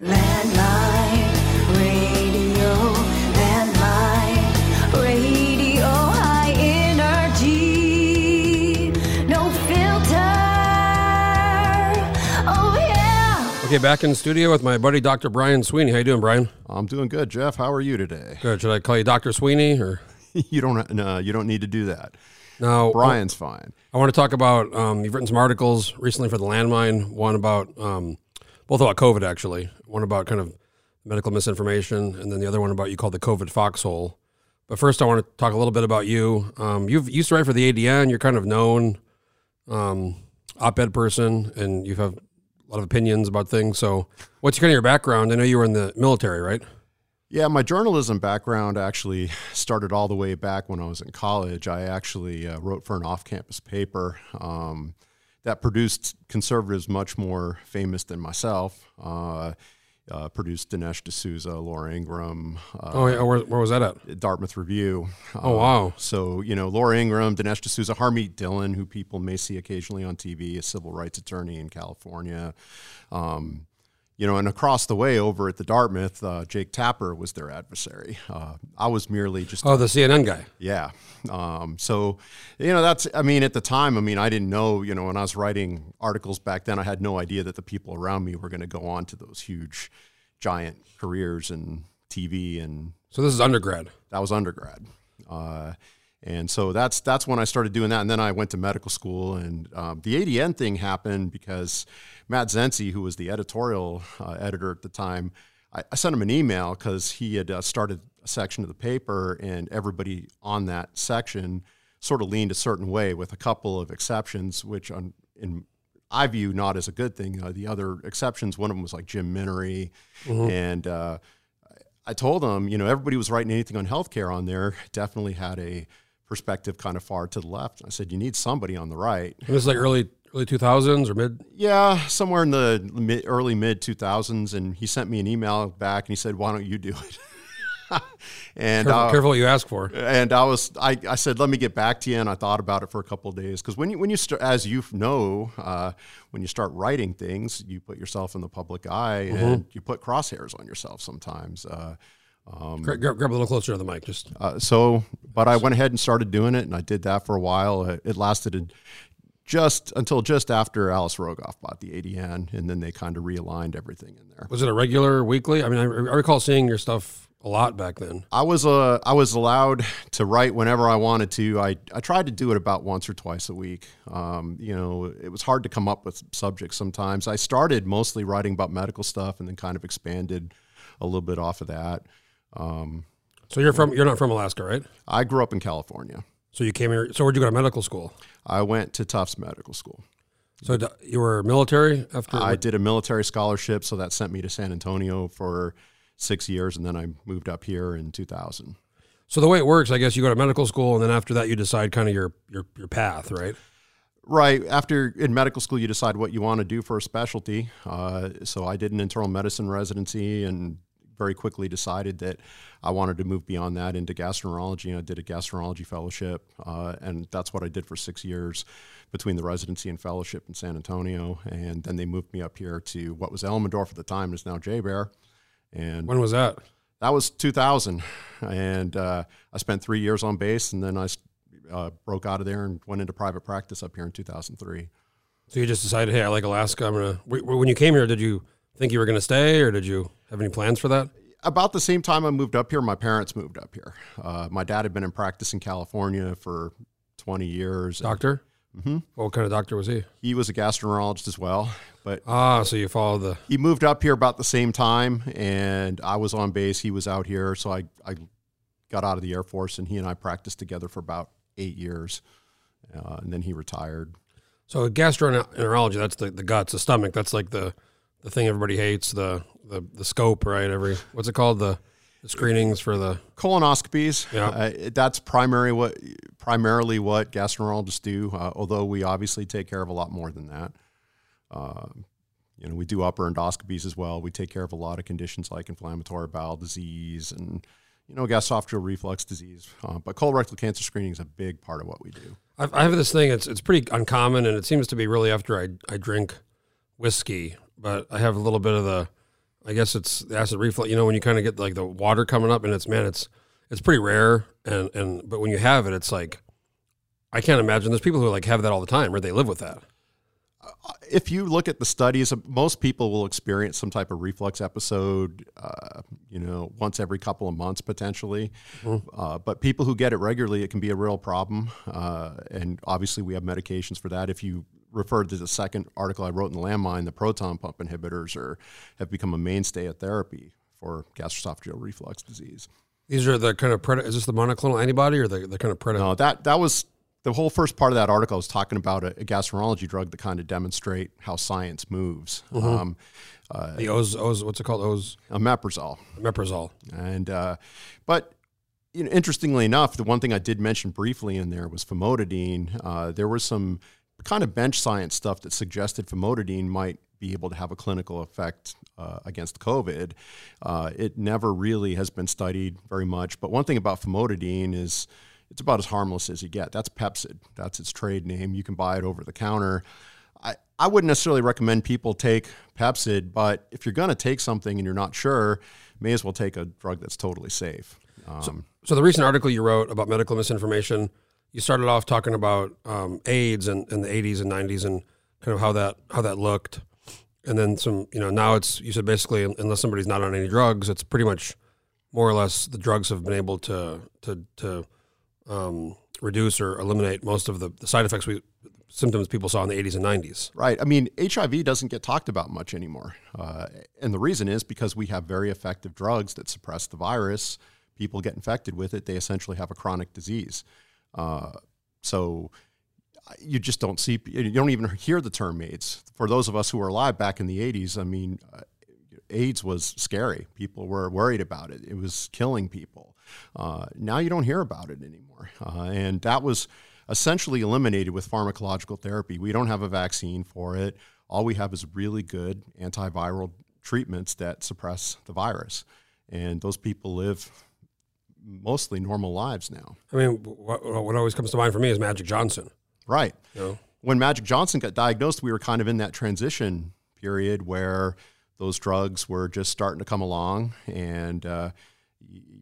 Landmine radio, Landmine radio, high energy, no filter. Oh yeah. Okay, back in the studio with my buddy Dr. Brian Sweeney. How you doing, Brian? I'm doing good, Jeff. How are you today? Good. Should I call you Dr. Sweeney or you don't no, you don't need to do that. no? Brian's fine. I want to talk about. Um, you've written some articles recently for the Landmine. One about um, both about COVID, actually. One about kind of medical misinformation, and then the other one about you called the COVID foxhole. But first, I want to talk a little bit about you. Um, you've you used to write for the ADN. You're kind of known um, op-ed person, and you have a lot of opinions about things. So, what's kind of your background? I know you were in the military, right? Yeah, my journalism background actually started all the way back when I was in college. I actually uh, wrote for an off-campus paper um, that produced conservatives much more famous than myself. Uh, uh, produced Dinesh D'Souza, Laura Ingraham, uh, Oh, yeah. Where, where was that at? Dartmouth Review. Oh, Uh, wow. So, you know, Laura Ingraham, Dinesh D'Souza, Harmeet Dhillon, who people may see occasionally on TV, a civil rights attorney in California. Um, you know, and across the way over at the Dartmouth, uh, Jake Tapper was their adversary. Uh, I was merely just Oh, the CNN guy. yeah. Um, so, you know, that's, I mean, at the time, I mean, I didn't know, you know, when I was writing articles back then, I had no idea that the people around me were going to go on to those huge, giant careers in TV and So this is undergrad. that was undergrad. Uh, and so that's that's when I started doing that, and then I went to medical school. And um, the ADN thing happened because Matt Zencey, who was the editorial uh, editor at the time, I, I sent him an email because he had uh, started a section of the paper, and everybody on that section sort of leaned a certain way, with a couple of exceptions, which on, in I view not as a good thing. Uh, the other exceptions, one of them was like Jim Minnery, and uh, I told them, you know, everybody was writing anything on healthcare on there definitely had a perspective kind of far to the left. I said, you need somebody on the right. This is like early early two thousands or mid. Yeah, somewhere in the mid, early mid 2000s. And he sent me an email back and he said, why don't you do it? and Careful, uh, careful what you ask for. and I was, I, I said, let me get back to you. And I thought about it for a couple of days. Cause when you, when you start, as you know, uh, when you start writing things, you put yourself in the public eye and you put crosshairs on yourself sometimes. Uh, Gra- grab, grab a little closer to the mic. Just uh, so, but I went ahead and started doing it, and I did that for a while. It, it lasted just until just after Alice Rogoff bought the ADN, and then they kind of realigned everything in there. was it a regular weekly? I mean, I, I recall seeing your stuff a lot back then. I was uh, I was allowed to write whenever I wanted to. I, I tried to do it about once or twice a week. Um, you know, it was hard to come up with subjects sometimes. I started mostly writing about medical stuff, and then kind of expanded a little bit off of that. Um, So you're from you're not from Alaska, right? I grew up in California. So you came here. So where'd you go to medical school? I went to Tufts Medical School. So you were military after. I did a military scholarship, so that sent me to San Antonio for six years, and then I moved up here in 2000. so the way it works, I guess you go to medical school, and then after that, you decide kind of your your your path, right? Right after in medical school, you decide what you want to do for a specialty. Uh, so I did an internal medicine residency, and very quickly decided that I wanted to move beyond that into gastroenterology. And I did a gastroenterology fellowship, uh, and that's what I did for six years between the residency and fellowship in San Antonio. And then they moved me up here to what was Elmendorf at the time, is now JBER. And When was that? That was 2000, and uh, I spent three years on base, and then I uh, broke out of there and went into private practice up here in 2003. So you just decided, hey, I like Alaska. I'm gonna. When you came here, did you think you were gonna stay, or did you have any plans for that? About the same time I moved up here, my parents moved up here. Uh, my dad had been in practice in California for 20 years. Doctor. Mm-hmm. What kind of doctor was he? He was a gastroenterologist as well, but Ah, so you follow the. he moved up here about the same time, and I was on base. He was out here, so I, I got out of the Air Force, and he and I practiced together for about eight years, uh, and then he retired. So gastroenterology, that's the, the guts, the stomach. That's like the the thing everybody hates. The the the scope, right? Every what's it called? The, the screenings for the. colonoscopies. Yeah. Uh, that's primary what primarily what gastroenterologists do. Uh, although we obviously take care of a lot more than that. Um, you know, we do upper endoscopies as well. We take care of a lot of conditions like inflammatory bowel disease and you know gastroesophageal reflux disease. Uh, but colorectal cancer screening is a big part of what we do. I, I have this thing. It's it's pretty uncommon, and it seems to be really after I I drink whiskey, but I have a little bit of the I guess it's the acid reflux. You know, when you kind of get like the water coming up, and it's man, it's it's pretty rare, and and but when you have it, it's like I can't imagine. There's people who like have that all the time, where they live with that. if you look at the studies, most people will experience some type of reflux episode, uh, you know, once every couple of months potentially. Uh, but people who get it regularly, it can be a real problem. Uh, and obviously, we have medications for that. If you refer to the second article I wrote in the Landmine, the proton pump inhibitors are have become a mainstay of therapy for gastroesophageal reflux disease. These are the kind of pred- is this the monoclonal antibody or the, the kind of predator? No, that that was the whole first part of that article. I was talking about a, a gastroenterology drug that kind of demonstrate how science moves. Um, the Oz, Oz, what's it called? Oz, omeprazole. meprazole. And uh, but you know, interestingly enough, the one thing I did mention briefly in there was famotidine. Uh, there was some kind of bench science stuff that suggested famotidine might be able to have a clinical effect uh, against COVID. Uh, it never really has been studied very much. But one thing about famotidine is it's about as harmless as you get. That's Pepcid. That's its trade name. You can buy it over the counter. I, I wouldn't necessarily recommend people take Pepcid, but if you're going to take something and you're not sure, may as well take a drug that's totally safe. Um, So the recent article you wrote about medical misinformation, you started off talking about um, AIDS in, in the 80s and 90s and kind of how that how that looked, and then some. You know, now it's you said basically unless somebody's not on any drugs, it's pretty much more or less the drugs have been able to to to um, reduce or eliminate most of the, the side effects we symptoms people saw in the 80s and 90s. Right. I mean, HIV doesn't get talked about much anymore. Uh, and the reason is because we have very effective drugs that suppress the virus. People get infected with it, they essentially have a chronic disease. Uh, so you just don't see, you don't even hear the term AIDS. For those of us who were alive back in the 80s, I mean, uh, AIDS was scary. People were worried about it. It was killing people. Uh, now you don't hear about it anymore. Uh, and that was essentially eliminated with pharmacological therapy. We don't have a vaccine for it. All we have is really good antiviral treatments that suppress the virus. And those people live mostly normal lives now. I mean, what, what always comes to mind for me is Magic Johnson. Right. You know, When Magic Johnson got diagnosed, we were kind of in that transition period where those drugs were just starting to come along, and uh,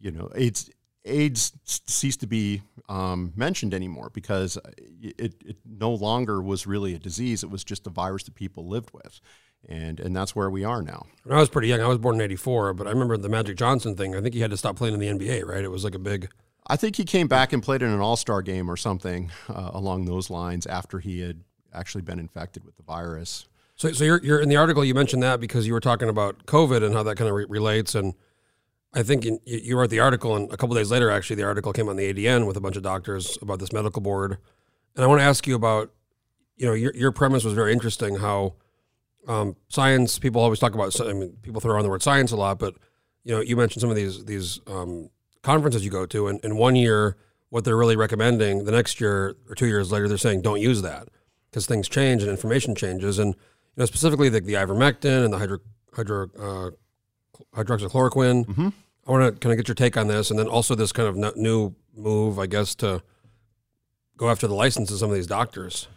you know, AIDS AIDS ceased to be um, mentioned anymore because it, it no longer was really a disease; it was just a virus that people lived with, and and that's where we are now. when I was pretty young, I was born in '84, but I remember the Magic Johnson thing. I think he had to stop playing in the NBA, right? It was like a big. I think he came back and played in an All Star game or something uh, along those lines after he had actually been infected with the virus. So, so you're, you're in the article. You mentioned that because you were talking about COVID and how that kind of re- relates. And I think in, you, you wrote the article, and a couple days later, actually, the article came on the ADN with a bunch of doctors about this medical board. And I want to ask you about, you know, your your premise was very interesting. How um, science people always talk about. I mean, people throw around the word science a lot, but you know, you mentioned some of these these um, conferences you go to, and in one year, what they're really recommending, the next year or two years later, they're saying don't use that because things change and information changes, and you know, specifically the, the ivermectin and the hydro, hydro, uh, hydroxychloroquine. I want to kind of get your take on this, and then also this kind of new move, I guess, to go after the license of some of these doctors.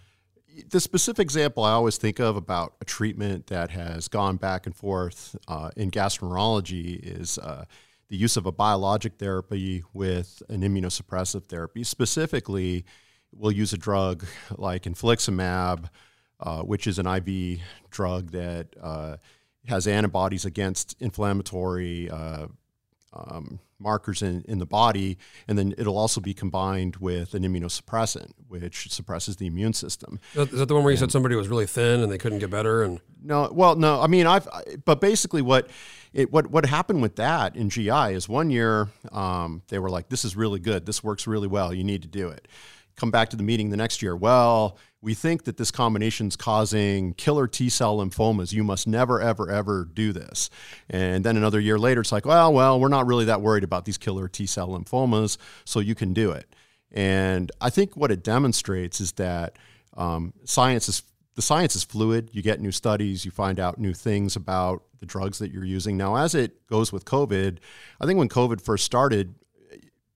The specific example I always think of about a treatment that has gone back and forth uh, in gastroenterology is uh, the use of a biologic therapy with an immunosuppressive therapy. Specifically, we'll use a drug like infliximab, uh, which is an IV drug that uh, has antibodies against inflammatory uh, um, markers in, in the body, and then it'll also be combined with an immunosuppressant, which suppresses the immune system. Is that, the one where you said somebody was really thin and they couldn't get better? And No, well, no. I mean, I've, I- but basically, what it what what happened with that in GI is one year um, they were like, "This is really good. This works really well. You need to do it." Come back to the meeting the next year. Well, we think that this combination is causing killer T cell lymphomas. You must never, ever, ever do this. And then another year later, it's like, well, well, we're not really that worried about these killer T cell lymphomas, so you can do it. And I think what it demonstrates is that um, science is the science is fluid. You get new studies, you find out new things about the drugs that you're using. Now, as it goes with COVID, I think when COVID first started,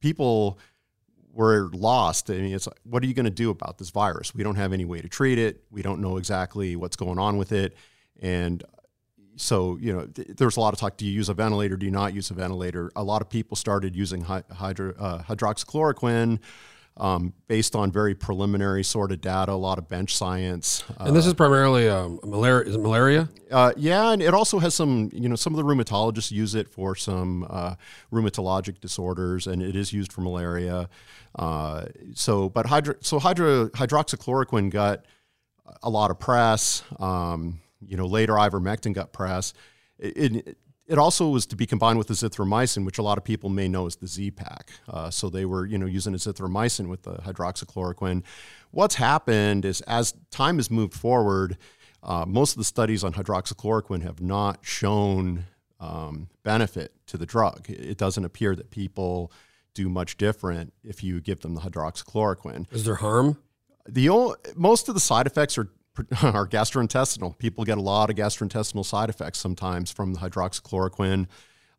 people were lost. I mean, it's like, what are you going to do about this virus? We don't have any way to treat it. We don't know exactly what's going on with it. And so you know, th- there was a lot of talk. Do you use a ventilator? Do you not use a ventilator? A lot of people started using hy- hydro, uh, hydroxychloroquine um, based on very preliminary sort of data. A lot of bench science. Uh, And this is primarily um, malaria. Is it malaria? uh, yeah, and it also has some. You know, some of the rheumatologists use it for some uh, rheumatologic disorders, and it is used for malaria. Uh, so, but hydro, so hydro, hydroxychloroquine got a lot of press. Um, you know, later ivermectin got press. It, it, it also was to be combined with azithromycin, which a lot of people may know as the Z-Pak. Uh, so they were, you know, using azithromycin with the hydroxychloroquine. What's happened is as time has moved forward, uh, most of the studies on hydroxychloroquine have not shown um, benefit to the drug. It doesn't appear that people do much different if you give them the hydroxychloroquine Is there harm? the o- most of the side effects are are gastrointestinal. People get a lot of gastrointestinal side effects sometimes from the hydroxychloroquine.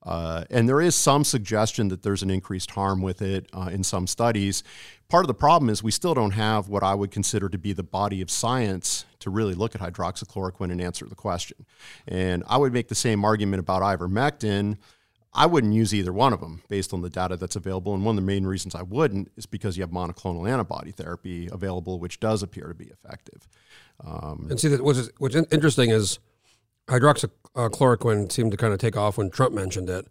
Uh, and there is some suggestion that there's an increased harm with it uh, in some studies. Part of the problem is we still don't have what I would consider to be the body of science to really look at hydroxychloroquine and answer the question. And I would make the same argument about ivermectin. I wouldn't use either one of them based on the data that's available. And one of the main reasons I wouldn't is because you have monoclonal antibody therapy available, which does appear to be effective. Um, and see that what's what's interesting is hydroxychloroquine seemed to kind of take off when Trump mentioned it,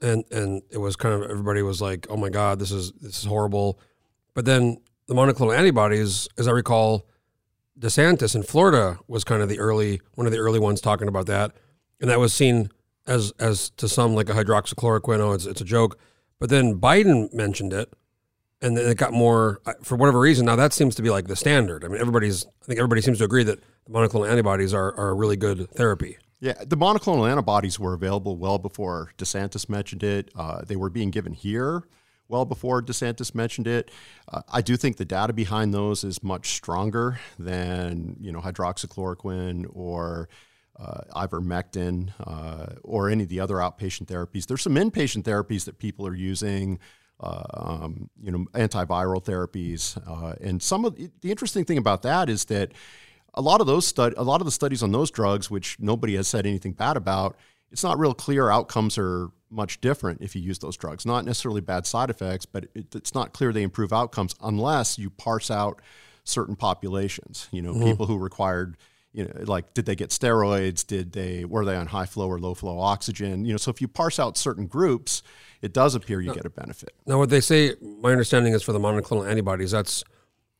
and and it was kind of everybody was like, oh my god, this is this is horrible. But then the monoclonal antibodies, as I recall, DeSantis in Florida was kind of the early one of the early ones talking about that, and that was seen as as to some like a hydroxychloroquine. Oh, it's it's a joke. But then Biden mentioned it, and then it got more uh, for whatever reason. Now that seems to be like the standard. I mean, everybody's I think everybody seems to agree that monoclonal antibodies are are a really good therapy. Yeah, the monoclonal antibodies were available well before DeSantis mentioned it. Uh, they were being given here well before DeSantis mentioned it. Uh, I do think the data behind those is much stronger than you know hydroxychloroquine or uh, ivermectin uh, or any of the other outpatient therapies. There's some inpatient therapies that people are using. Uh, um, you know, antiviral therapies, uh, and some of the, the interesting thing about that is that a lot of those stud, a lot of the studies on those drugs, which nobody has said anything bad about, it's not real clear outcomes are much different if you use those drugs. Not necessarily bad side effects, but it, it's not clear they improve outcomes unless you parse out certain populations. You know, people who required, you know, like did they get steroids? Did they were they on high flow or low flow oxygen? You know, so if you parse out certain groups, it does appear you get a benefit. Now, what they say, my understanding is for the monoclonal antibodies, that's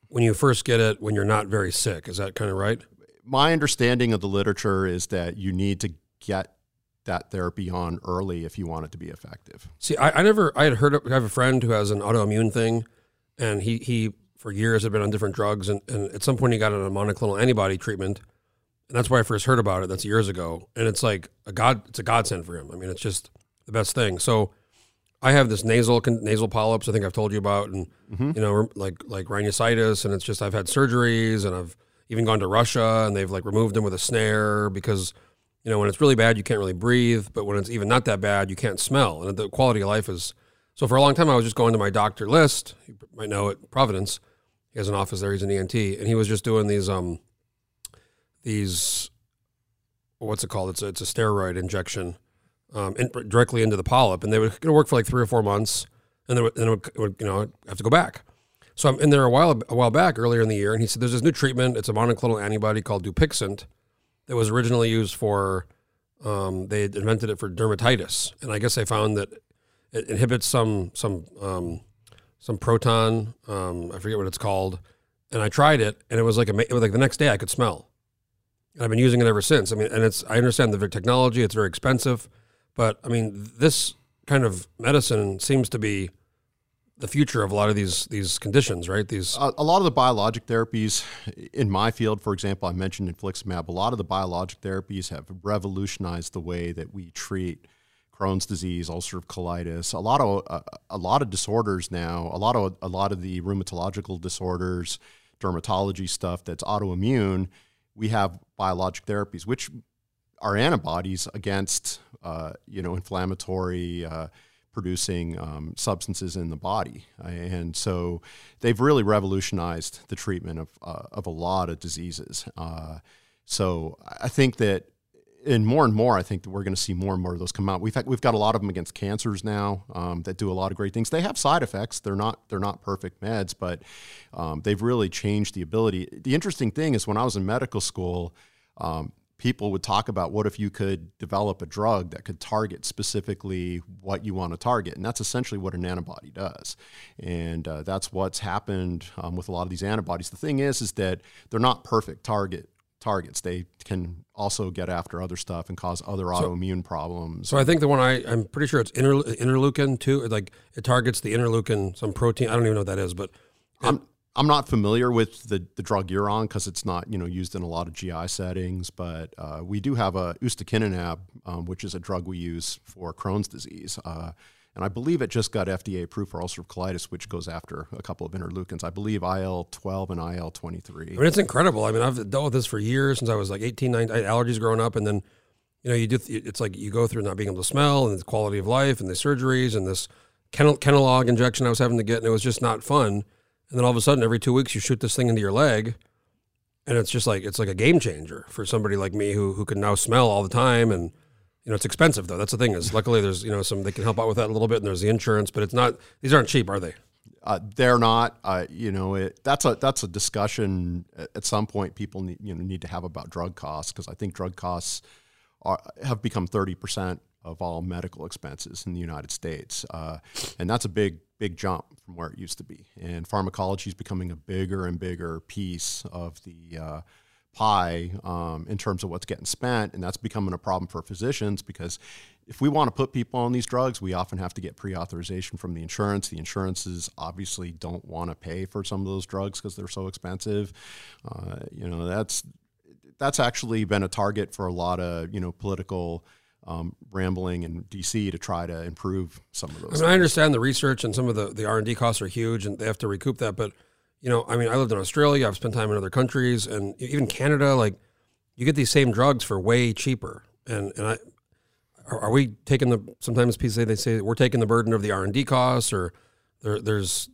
when you first get it when you're not very sick. Is that kind of right? my understanding of the literature is that you need to get that therapy on early if you want it to be effective. See, I, I never, I had heard, of, I have a friend who has an autoimmune thing, and he, he for years had been on different drugs, and, and at some point he got on a monoclonal antibody treatment, and that's why I first heard about it. That's years ago, and it's like a god, it's a godsend for him. I mean, it's just the best thing. So, I have this nasal nasal polyps. I think I've told you about, and you know, like like rhinosinusitis, and it's just I've had surgeries, and I've even gone to Russia, and they've like removed them with a snare because you know when it's really bad you can't really breathe, but when it's even not that bad you can't smell, and the quality of life is. So for a long time I was just going to my doctor list. You might know it, Providence. He has an office there. He's an ENT, and he was just doing these um these what's it called? It's a, it's a steroid injection um, in, directly into the polyp, and they were going to work for like three or four months, and then, then it would, you know have to go back. So I'm in there a while a while back earlier in the year, and he said there's this new treatment. It's a monoclonal antibody called Dupixent that was originally used for um, they had invented it for dermatitis, and I guess they found that it inhibits some some um, some proton. Um, I forget what it's called, and I tried it, and it was like a, it was like the next day I could smell. I've been using it ever since. I mean, and it's I understand the technology; it's very expensive, but I mean, this kind of medicine seems to be the future of a lot of these these conditions, right? These A, a lot of the biologic therapies in my field, for example, I mentioned infliximab, a lot of the biologic therapies have revolutionized the way that we treat Crohn's disease, ulcerative colitis, a lot of a, a lot of disorders now, a lot of a lot of the rheumatological disorders, dermatology stuff that's autoimmune, we have biologic therapies which are antibodies against uh, you know inflammatory uh, producing um, substances in the body, and so they've really revolutionized the treatment of uh, of a lot of diseases. Uh, so I think that and more and more, I think that we're going to see more and more of those come out. We've had, we've got a lot of them against cancers now um, that do a lot of great things. They have side effects. They're not they're not perfect meds, but um, they've really changed the ability. The interesting thing is when I was in medical school, um, people would talk about what if you could develop a drug that could target specifically what you want to target, and that's essentially what an antibody does, and uh, that's what's happened um, with a lot of these antibodies. The thing is, is that they're not perfect target targets. They can also get after other stuff and cause other autoimmune problems. So I think the one I I'm pretty sure it's inter, interleukin too. Like it targets the interleukin, some protein. I don't even know what that is, but I'm I'm not familiar with the, the drug you're on because it's not you know used in a lot of GI settings, but uh, we do have a ustekinumab, um, which is a drug we use for Crohn's disease. Uh, and I believe it just got FDA approved for ulcerative colitis, which goes after a couple of interleukins. I believe IL 12 and IL 23. I mean, it's incredible. I mean, I've dealt with this for years since I was like 18, 19. I had allergies growing up, and then, you know, you do. It's like you go through not being able to smell, and the quality of life, and the surgeries, and this Kenal- Kenalog injection I was having to get, and it was just not fun. And then all of a sudden, every two weeks, you shoot this thing into your leg, and it's just like it's like a game changer for somebody like me who who can now smell all the time and you know, it's expensive though. That's the thing is, luckily there's you know some they can help out with that a little bit, and there's the insurance, but it's not. These aren't cheap, are they? Uh, they're not. Uh, you know, it, that's a that's a discussion at some point people need you know need to have about drug costs because I think drug costs are, have become thirty percent of all medical expenses in the United States, uh, and that's a big big jump from where it used to be. And pharmacology is becoming a bigger and bigger piece of the uh, pie um, in terms of what's getting spent, and that's becoming a problem for physicians because if we want to put people on these drugs, we often have to get pre-authorization from the insurance. The insurances obviously don't want to pay for some of those drugs because they're so expensive. Uh, you know, that's that's actually been a target for a lot of you know political. Um, rambling in DC to try to improve some of those. I mean, I understand the research and some of the the R and D costs are huge, and they have to recoup that. But you know, I mean, I lived in Australia. I've spent time in other countries, and even Canada. Like, you get these same drugs for way cheaper. And and I are, are we taking the sometimes people say they say we're taking the burden of the R and D costs, or there, there's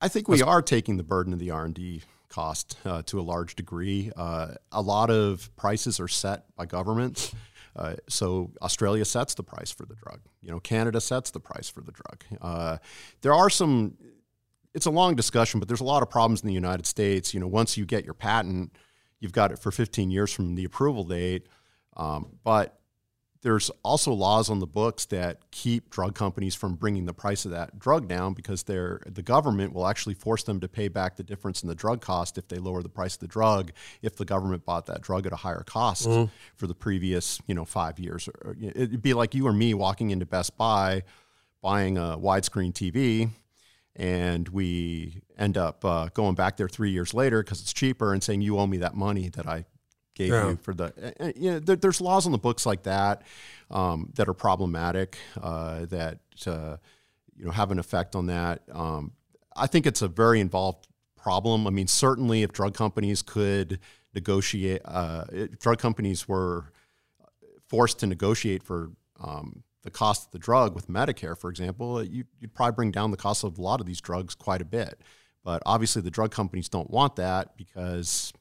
I think we are taking the burden of the R and D cost uh, to a large degree. Uh, a lot of prices are set by governments. Uh, so Australia sets the price for the drug. You know, Canada sets the price for the drug. Uh, there are some it's a long discussion, but there's a lot of problems in the United States. You know, once you get your patent, you've got it for 15 years from the approval date. Um, but there's also laws on the books that keep drug companies from bringing the price of that drug down because they're, the government will actually force them to pay back the difference in the drug cost if they lower the price of the drug if the government bought that drug at a higher cost mm-hmm. for the previous you know five years. It'd be like you or me walking into Best Buy buying a widescreen TV and we end up uh, going back there three years later because it's cheaper and saying you owe me that money that I gave yeah. you for the. Uh, you know, there, there's laws on the books like that um, that are problematic uh, that uh, you know have an effect on that. Um, I think it's a very involved problem. I mean, certainly if drug companies could negotiate, uh, if drug companies were forced to negotiate for um, the cost of the drug with Medicare, for example, you, would probably bring down the cost of a lot of these drugs quite a bit. But obviously, the drug companies don't want that because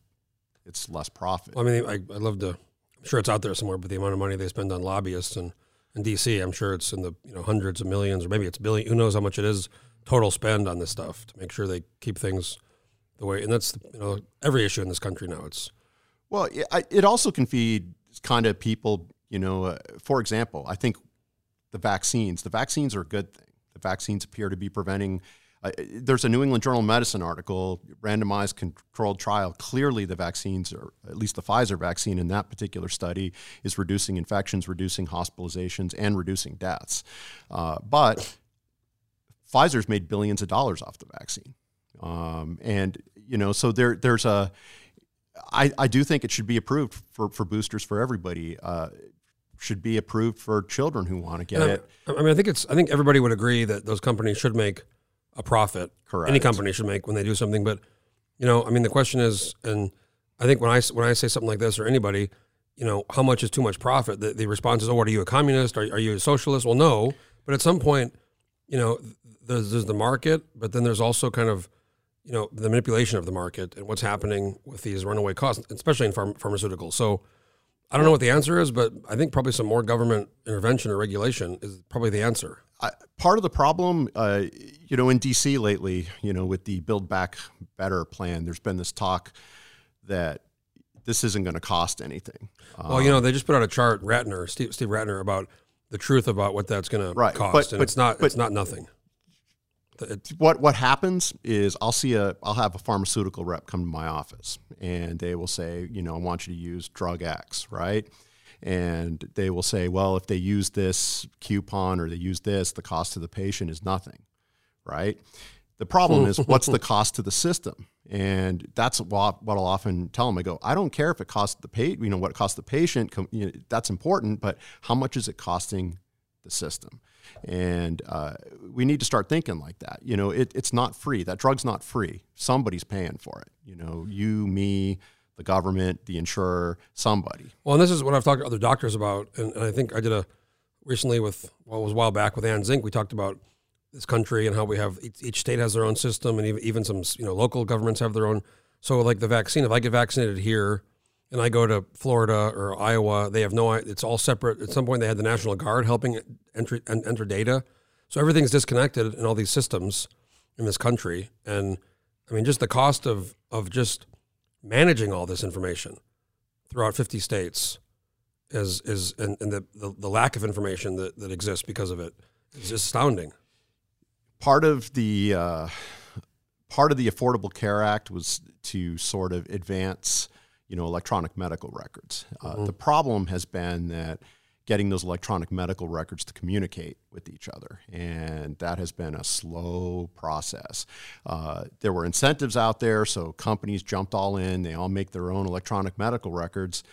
it's less profit. I mean, I, I love to. I'm sure it's out there somewhere, but the amount of money they spend on lobbyists and in DC, I'm sure it's in the you know hundreds of millions, or maybe it's billion. Who knows how much it is total spend on this stuff to make sure they keep things the way. And that's you know every issue in this country now. It's well, it also can feed kind of people. You know, uh, for example, I think the vaccines. The vaccines are a good thing. The vaccines appear to be preventing. Uh, there's a New England Journal of Medicine article, randomized controlled trial. Clearly, the vaccines, or at least the Pfizer vaccine in that particular study, is reducing infections, reducing hospitalizations, and reducing deaths. Uh, but Pfizer's made billions of dollars off the vaccine, um, and you know, so there there's a. I, I do think it should be approved for, for boosters for everybody. Uh, should be approved for children who want to get it. I mean, I think it's. I think everybody would agree that those companies should make a profit. Correct. Any company should make when they do something. But you know, I mean, the question is, and I think when I when I say something like this or anybody, you know, how much is too much profit? The, the response is, oh, what are you a communist? Are, are you a socialist? Well, no. But at some point, you know, there's, there's the market, but then there's also kind of you know the manipulation of the market and what's happening with these runaway costs, especially in pharm- pharmaceuticals. So I don't know what the answer is, but I think probably some more government intervention or regulation is probably the answer. I, part of the problem, uh, you know, in DC lately, you know, with the Build Back Better plan, there's been this talk that this isn't going to cost anything. Well, you know, they just put out a chart, Rattner, Steve, Steve Rattner, about the truth about what that's going to cost, but- and but- it's not. but- it's not nothing. What what happens is I'll see a I'll have a pharmaceutical rep come to my office and they will say, you know, I want you to use drug X, right? And they will say, well, if they use this coupon or they use this, the cost to the patient is nothing, right? The problem is what's the cost to the system? And that's what, what I'll often tell them. I go, I don't care if it costs the pay, you know, what it costs the patient. You know, that's important, but how much is it costing the system? And uh, we need to start thinking like that. You know, it, it's not free. That drug's not free. Somebody's paying for it. You know, you, me, the government, the insurer, somebody. Well, and this is what I've talked to other doctors about, and, and I think I did a recently with well, it was a while back with Anne Zink. We talked about this country and how we have each, each state has their own system, and even, even some you know local governments have their own. So, like the vaccine, if I get vaccinated here and I go to Florida or Iowa, they have no. It's all separate. At some point, they had the National Guard helping enter enter data, so everything's disconnected in all these systems in this country. And I mean, just the cost of of just managing all this information throughout 50 states is is and, and the, the, the lack of information that, that exists because of it is astounding. part of the uh, part of the Affordable Care Act was to sort of advance, you know, electronic medical records. Uh, The problem has been that getting those electronic medical records to communicate with each other, and that has been a slow process. Uh, there were incentives out there, so companies jumped all in. They all make their own electronic medical records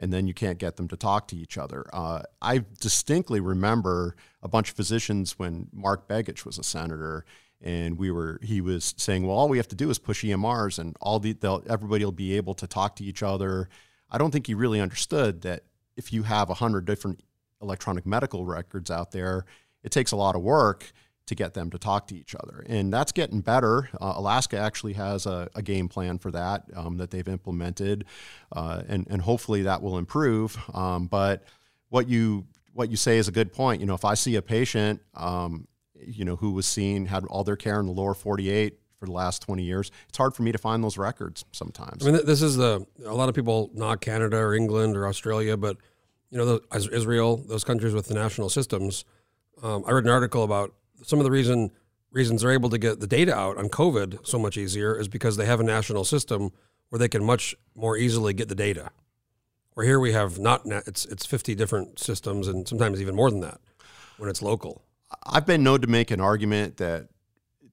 and then you can't get them to talk to each other. Uh, I distinctly remember a bunch of physicians when Mark Begich was a senator, and we were he was saying, "Well, all we have to do is push EMRs, and all the everybody will be able to talk to each other." I don't think he really understood that if you have a hundred different electronic medical records out there, it takes a lot of work to get them to talk to each other. And that's getting better. Uh, Alaska actually has a, a game plan for that um, that they've implemented, uh, and, and hopefully that will improve. Um, but what you what you say is a good point. You know, if I see a patient, um, you know, who was seen had all their care in the lower 48 for the last 20 years, it's hard for me to find those records sometimes. I mean, this is the a lot of people knock Canada or England or Australia, but you know, the, Israel, those countries with the national systems. Um, I read an article about some of the reason reasons they're able to get the data out on COVID so much easier is because they have a national system where they can much more easily get the data. Where here we have not it's it's 50 different systems and sometimes even more than that when it's local. I've been known to make an argument that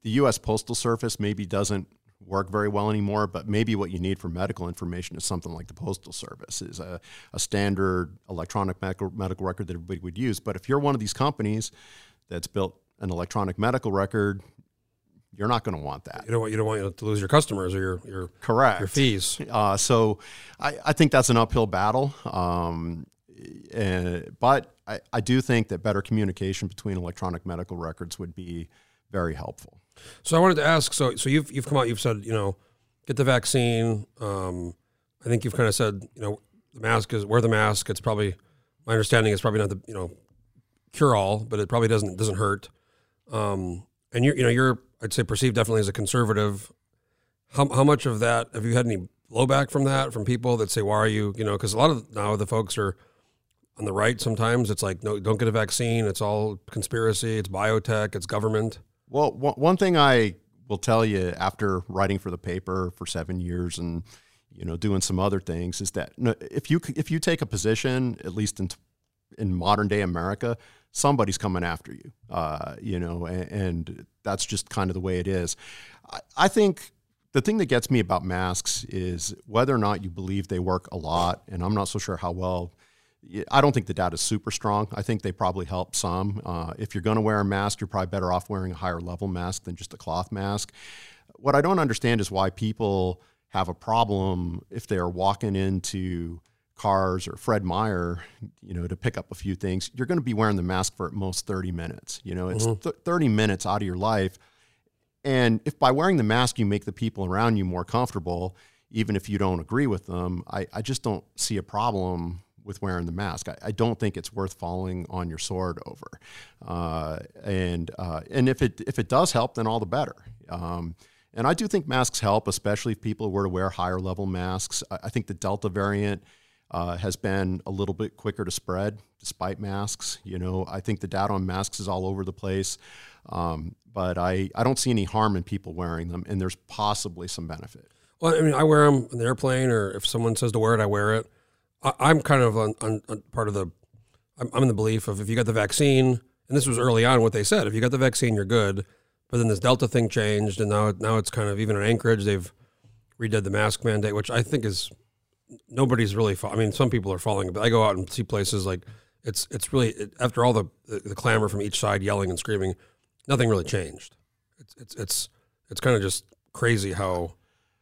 the U.S. Postal Service maybe doesn't work very well anymore, but maybe what you need for medical information is something like the Postal Service, is a, a standard electronic medical, medical record that everybody would use. But if you're one of these companies that's built an electronic medical record, you're not going to want that. You don't want you don't want to lose your customers or your your Correct. your fees. Uh, so I, I think that's an uphill battle. Um, and, but I, I do think that better communication between electronic medical records would be very helpful. So I wanted to ask. So so you've you've come out. You've said you know get the vaccine. Um, I think you've kind of said you know the mask is wear the mask. It's probably my understanding is probably not the you know cure all, but it probably doesn't doesn't hurt. Um, and you're you know you're I'd say perceived definitely as a conservative. How how much of that have you had any blowback from that from people that say why are you you know because a lot of now the folks are on the right sometimes it's like no don't get a vaccine it's all conspiracy it's biotech it's government Well, one thing I will tell you after writing for the paper for seven years and you know doing some other things is that no, if you if you take a position, at least in in modern day America, somebody's coming after you. Uh, you know, and, and that's just kind of the way it is. I, I think the thing that gets me about masks is whether or not you believe they work a lot, and I'm not so sure how well. I don't think the data is super strong. I think they probably help some. Uh, if you're going to wear a mask, you're probably better off wearing a higher level mask than just a cloth mask. What I don't understand is why people have a problem if they're walking into Carrs or Fred Meyer, you know, to pick up a few things. You're going to be wearing the mask for at most 30 minutes. You know, it's th- 30 minutes out of your life. And if by wearing the mask you make the people around you more comfortable, even if you don't agree with them, I, I just don't see a problem with wearing the mask. I, I don't think it's worth falling on your sword over. Uh, and uh, and if it if it does help, then all the better. Um, and I do think masks help, especially if people were to wear higher level masks. I, I think the Delta variant uh, has been a little bit quicker to spread despite masks. You know, I think the data on masks is all over the place. Um, but I, I don't see any harm in people wearing them, and there's possibly some benefit. Well, I mean, I wear them in the airplane, or if someone says to wear it, I wear it. I, I'm kind of on, on, on part of the. I'm, I'm in the belief of if you got the vaccine, and this was early on what they said: if you got the vaccine, you're good. But then this Delta thing changed, and now now it's kind of even in Anchorage they've redid the mask mandate, which I think is nobody's really. Fo- I mean, some people are following, it, but I go out and see places like it's it's really it, after all the, the the clamor from each side, yelling and screaming, nothing really changed. It's it's it's it's kind of just crazy how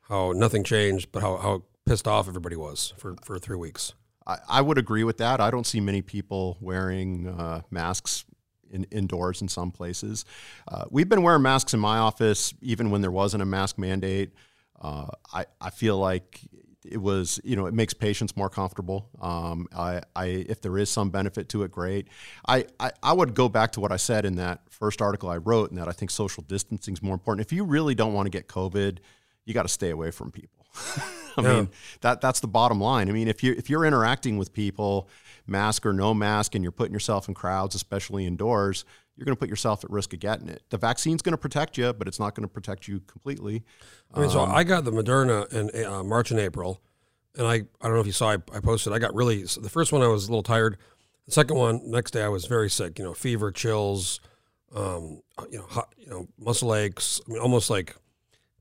how nothing changed, but how how pissed off everybody was for for three weeks. I, I would agree with that. I don't see many people wearing uh, masks in, indoors in some places. Uh, we've been wearing masks in my office even when there wasn't a mask mandate. Uh, I, I feel like it was, you know, it makes patients more comfortable. Um, I, I, if there is some benefit to it, great. I, I, I would go back to what I said in that first article I wrote, and that I think social distancing is more important. If you really don't want to get COVID, you got to stay away from people. I Yeah. mean, that that's the bottom line. I mean, if you if you're interacting with people, mask or no mask, and you're putting yourself in crowds, especially indoors, you're going to put yourself at risk of getting it. The vaccine's going to protect you, but it's not going to protect you completely. I mean, so I got the Moderna in uh, March and April, and I I don't know if you saw I, I posted. I got really so the first one I was a little tired. The second one, next day I was very sick. You know, fever, chills, um, you know, hot, you know, muscle aches. I mean, almost like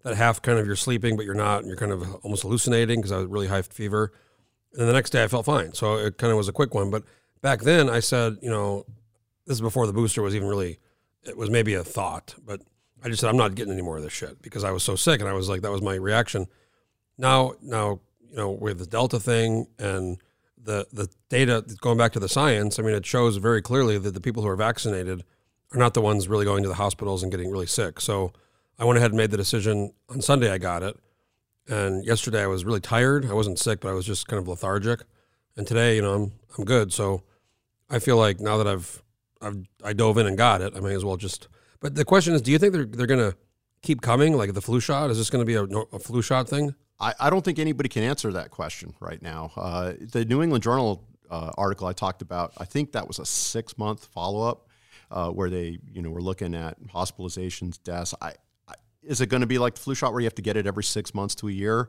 that half kind of you're sleeping, but you're not, and you're kind of almost hallucinating because I was really high fever. And the next day I felt fine, so it kind of was a quick one. But back then I said, you know, this is before the booster was even really. It was maybe a thought, but I just said I'm not getting any more of this shit because I was so sick, and I was like, that was my reaction. Now, now you know, with the Delta thing and the the data going back to the science, I mean, it shows very clearly that the people who are vaccinated are not the ones really going to the hospitals and getting really sick. So I went ahead and made the decision on Sunday. I got it, and yesterday I was really tired. I wasn't sick, but I was just kind of lethargic. And today, you know, I'm I'm good. So I feel like now that I've I've I dove in and got it, I may as well just. But the question is, do you think they're they're gonna keep coming like the flu shot? Is this going to be a, a flu shot thing? I, I don't think anybody can answer that question right now. Uh, the New England Journal uh, article I talked about, I think that was a six month follow up uh, where they, you know, were looking at hospitalizations, deaths. I, is it going to be like the flu shot where you have to get it every six months to a year?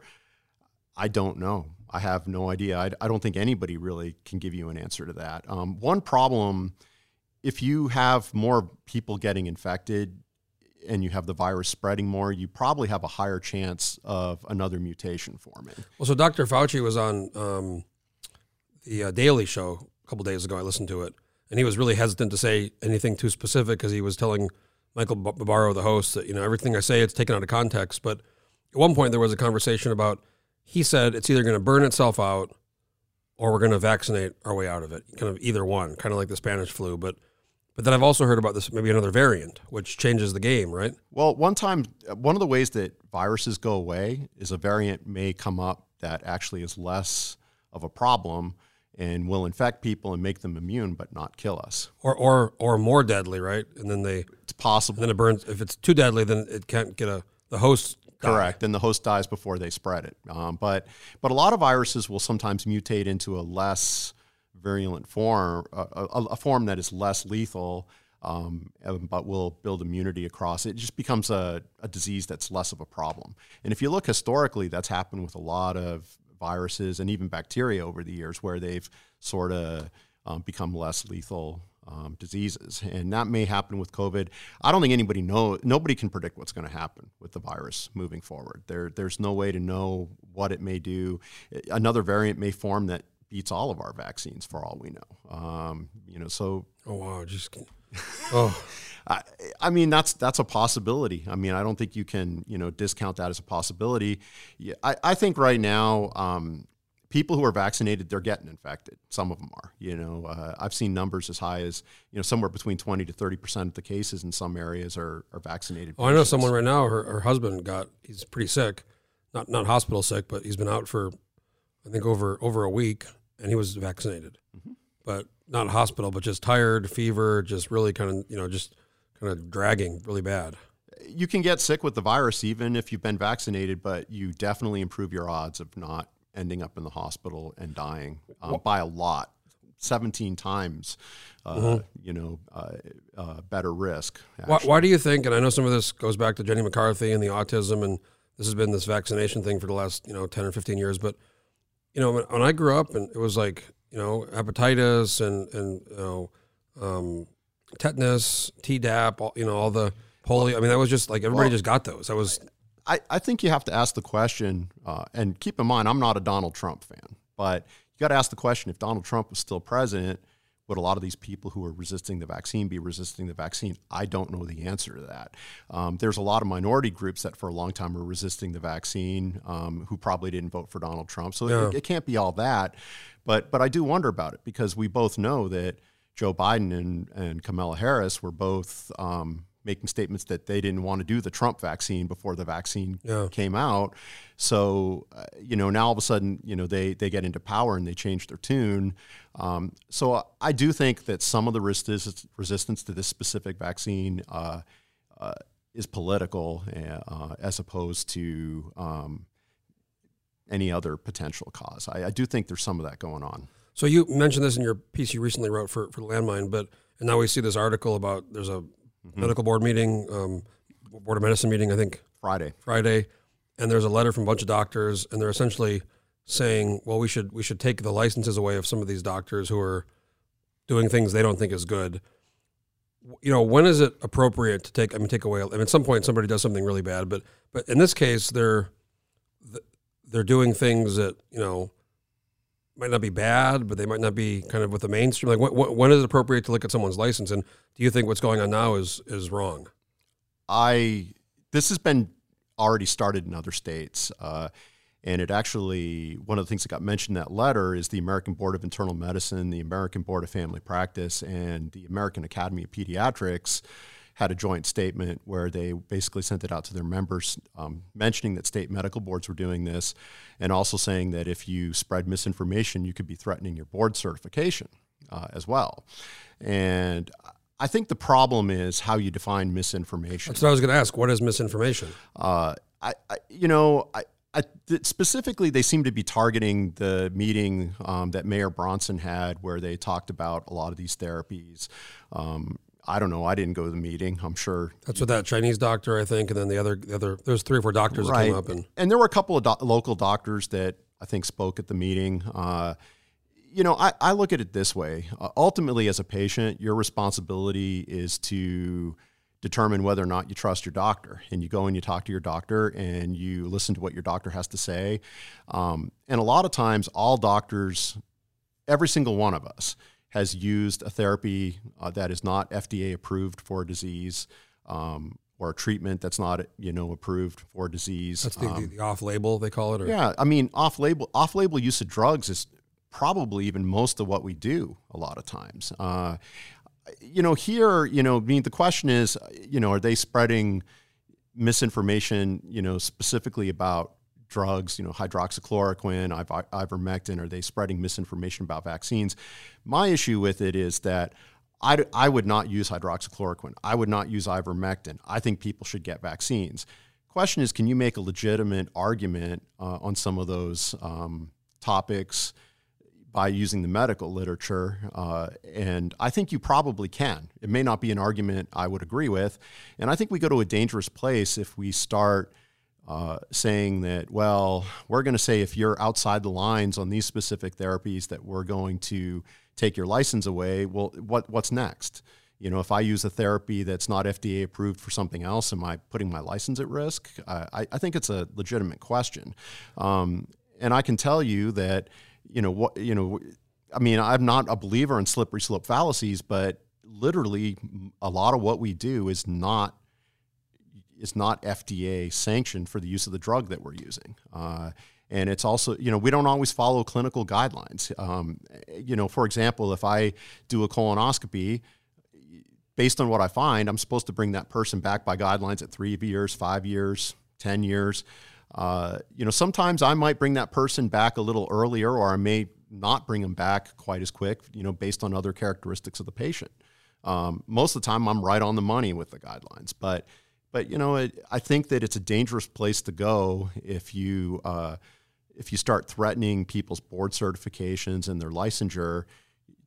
I don't know. I have no idea. I, I don't think anybody really can give you an answer to that. Um, one problem, if you have more people getting infected, and you have the virus spreading more, you probably have a higher chance of another mutation forming. Well, so Dr. Fauci was on um, the uh, Daily Show a couple days ago. I listened to it, and he was really hesitant to say anything too specific because he was telling Michael Barbaro, the host, that you know everything I say it's taken out of context. But at one point there was a conversation about he said it's either going to burn itself out or we're going to vaccinate our way out of it. Kind of either one, kind of like the Spanish flu. But but then I've also heard about this maybe another variant, which changes the game, right? Well, one time, one of the ways that viruses go away is a variant may come up that actually is less of a problem and will infect people and make them immune, but not kill us. Or or or more deadly, right? And then they It's possible. then it burns. If it's too deadly, then it can't get a the host. die. Correct, and the host dies before they spread it. Um, but but a lot of viruses will sometimes mutate into a less virulent form, a, a, a form that is less lethal, um, but will build immunity across. It just becomes a, a disease that's less of a problem. And if you look historically, that's happened with a lot of viruses and even bacteria over the years, where they've sort of um, become less lethal um, diseases, and that may happen with COVID. I don't think anybody know. Nobody can predict what's going to happen with the virus moving forward. There, there's no way to know what it may do. Another variant may form that beats all of our vaccines, for all we know. Um, you know, so Oh wow, just oh I, I mean that's that's a possibility. I mean, I don't think you can you know discount that as a possibility. Yeah, I, I think right now. Um, People who are vaccinated, they're getting infected. Some of them are. You know, uh, I've seen numbers as high as you know somewhere between twenty to thirty percent of the cases in some areas are, are vaccinated. oh I know someone right now. Her her husband got he's pretty sick, not not hospital sick, but he's been out for I think over over a week, and he was vaccinated, but not hospital, but just tired, fever, just really kind of you know just kind of dragging really bad. You can get sick with the virus even if you've been vaccinated, but you definitely improve your odds of not ending up in the hospital and dying um, by a lot. 17 times, uh, you know, uh, uh, better risk. Why, why do you think? And I know some of this goes back to Jenny McCarthy and the autism, and this has been this vaccination thing for the last you know ten or fifteen years. But you know, when, when I grew up, and it was like you know hepatitis and and you know um, tetanus, Tdap, all, you know all the polio. I mean, that was just like everybody Well- just got those. That was I, I think you have to ask the question, uh, and keep in mind, I'm not a Donald Trump fan, but you got to ask the question if Donald Trump was still president, would a lot of these people who are resisting the vaccine be resisting the vaccine? I don't know the answer to that. Um, there's a lot of minority groups that for a long time were resisting the vaccine um, who probably didn't vote for Donald Trump. So Yeah. it, it can't be all that. But, but I do wonder about it because we both know that Joe Biden and, and Kamala Harris were both um, making statements that they didn't want to do the Trump vaccine before the vaccine Yeah. came out. So, uh, you know, now all of a sudden, you know, they, they get into power and they change their tune. Um, so I- I do think that some of the resist- resistance to this specific vaccine uh, uh, is political uh, as opposed to um, any other potential cause. I, I do think there's some of that going on. So. You mentioned this in your piece you recently wrote for for the Landmine, but and now we see this article about there's a medical board meeting, um, board of medicine meeting, I think Friday. Friday, and there's a letter from a bunch of doctors, and they're essentially saying, well, we should we should take the licenses away of some of these doctors who are doing things they don't think is good. You know, when is it appropriate to take? I mean, take away. I mean, at some point somebody does something really bad, but but in this case, they're they're doing things that you know might not be bad, but they might not be kind of with the mainstream. Like, when, when is it appropriate to look at someone's license? And do you think what's going on now is is wrong? I this has been already started in other states, uh, and it actually one of the things that got mentioned in that letter is the American Board of Internal Medicine, the American Board of Family Practice, and the American Academy of Pediatrics had a joint statement where they basically sent it out to their members, um, mentioning that state medical boards were doing this, and also saying that if you spread misinformation, you could be threatening your board certification uh, as well. And I think the problem is how you define misinformation. That's what I was going to ask. What is misinformation? Uh, I, I, you know, I, I specifically they seem to be targeting the meeting um, that Mayor Bronson had, where they talked about a lot of these therapies. Um, I don't know. I didn't go to the meeting. I'm sure That's what that Chinese doctor, I think, and then the other, the other. There's three or four doctors that came up, and and there were a couple of do- local doctors that I think spoke at the meeting. Uh, you know, I, I look at it this way. Uh, ultimately, as a patient, your responsibility is to determine whether or not you trust your doctor. And you go and you talk to your doctor and you listen to what your doctor has to say. Um, and a lot of times, all doctors, every single one of us, has used a therapy uh, that is not FDA approved for a disease. Um, or a treatment that's not, you know, approved for a disease. that's the, Um, the, the off-label they call it. Or, yeah, I mean, off-label off-label use of drugs is probably even most of what we do a lot of times. Uh, you know, here, you know, I mean, the question is, you know, are they spreading misinformation, you know, specifically about drugs, you know, hydroxychloroquine, iver- ivermectin? Are they spreading misinformation about vaccines? My issue with it is that I, I would not use hydroxychloroquine. I would not use ivermectin. I think people should get vaccines. Question is, can you make a legitimate argument uh, on some of those um, topics by using the medical literature? Uh, and I think you probably can. It may not be an argument I would agree with. And I think we go to a dangerous place if we start uh, saying that, well, we're going to say if you're outside the lines on these specific therapies, that we're going to take your license away. Well, what what's next? You know, if I use a therapy that's not FDA approved for something else, am I putting my license at risk? I, I think it's a legitimate question, um, and I can tell you that, you know, what you know, I mean, I'm not a believer in slippery slope fallacies, but literally, a lot of what we do is not is not FDA sanctioned for the use of the drug that we're using. Uh, and it's also, you know, we don't always follow clinical guidelines. Um, you know, for example, if I do a colonoscopy, based on what I find, I'm supposed to bring that person back by guidelines at three years, five years, 10 years. Uh, you know, sometimes I might bring that person back a little earlier, or I may not bring them back quite as quick, you know, based on other characteristics of the patient. Um, most of the time, I'm right on the money with the guidelines, but but you know, it, I think that it's a dangerous place to go if you uh, if you start threatening people's board certifications and their licensure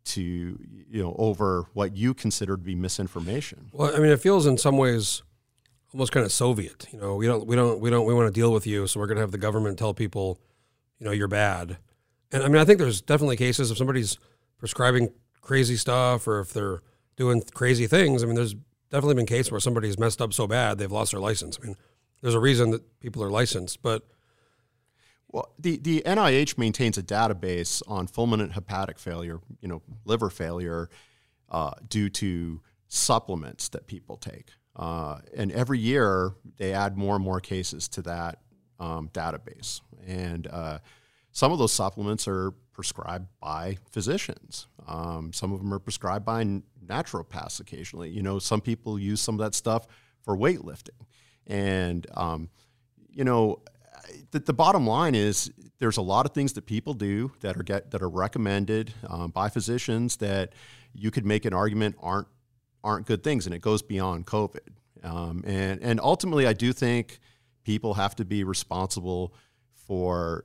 to you know over what you consider to be misinformation. Well, I mean, it feels in some ways almost kind of Soviet. You know, we don't, we don't, we don't, we want to deal with you, so we're going to have the government tell people, you know, you're bad. And I mean, I think there's definitely cases if somebody's prescribing crazy stuff or if they're doing crazy things. I mean, there's definitely been cases where somebody's messed up so bad they've lost their license. I mean, there's a reason that people are licensed, but Well, the, the NIH maintains a database on fulminant hepatic failure, you know, liver failure, uh, due to supplements that people take. Uh, and every year they add more and more cases to that um, database. And uh, some of those supplements are prescribed by physicians. Um, some of them are prescribed by naturopaths occasionally. You know, some people use some of that stuff for weightlifting. And, um, you know, the, the bottom line is there's a lot of things that people do that are get that are recommended um, by physicians that you could make an argument aren't aren't good things, and it goes beyond COVID. Um, and and ultimately, I do think people have to be responsible for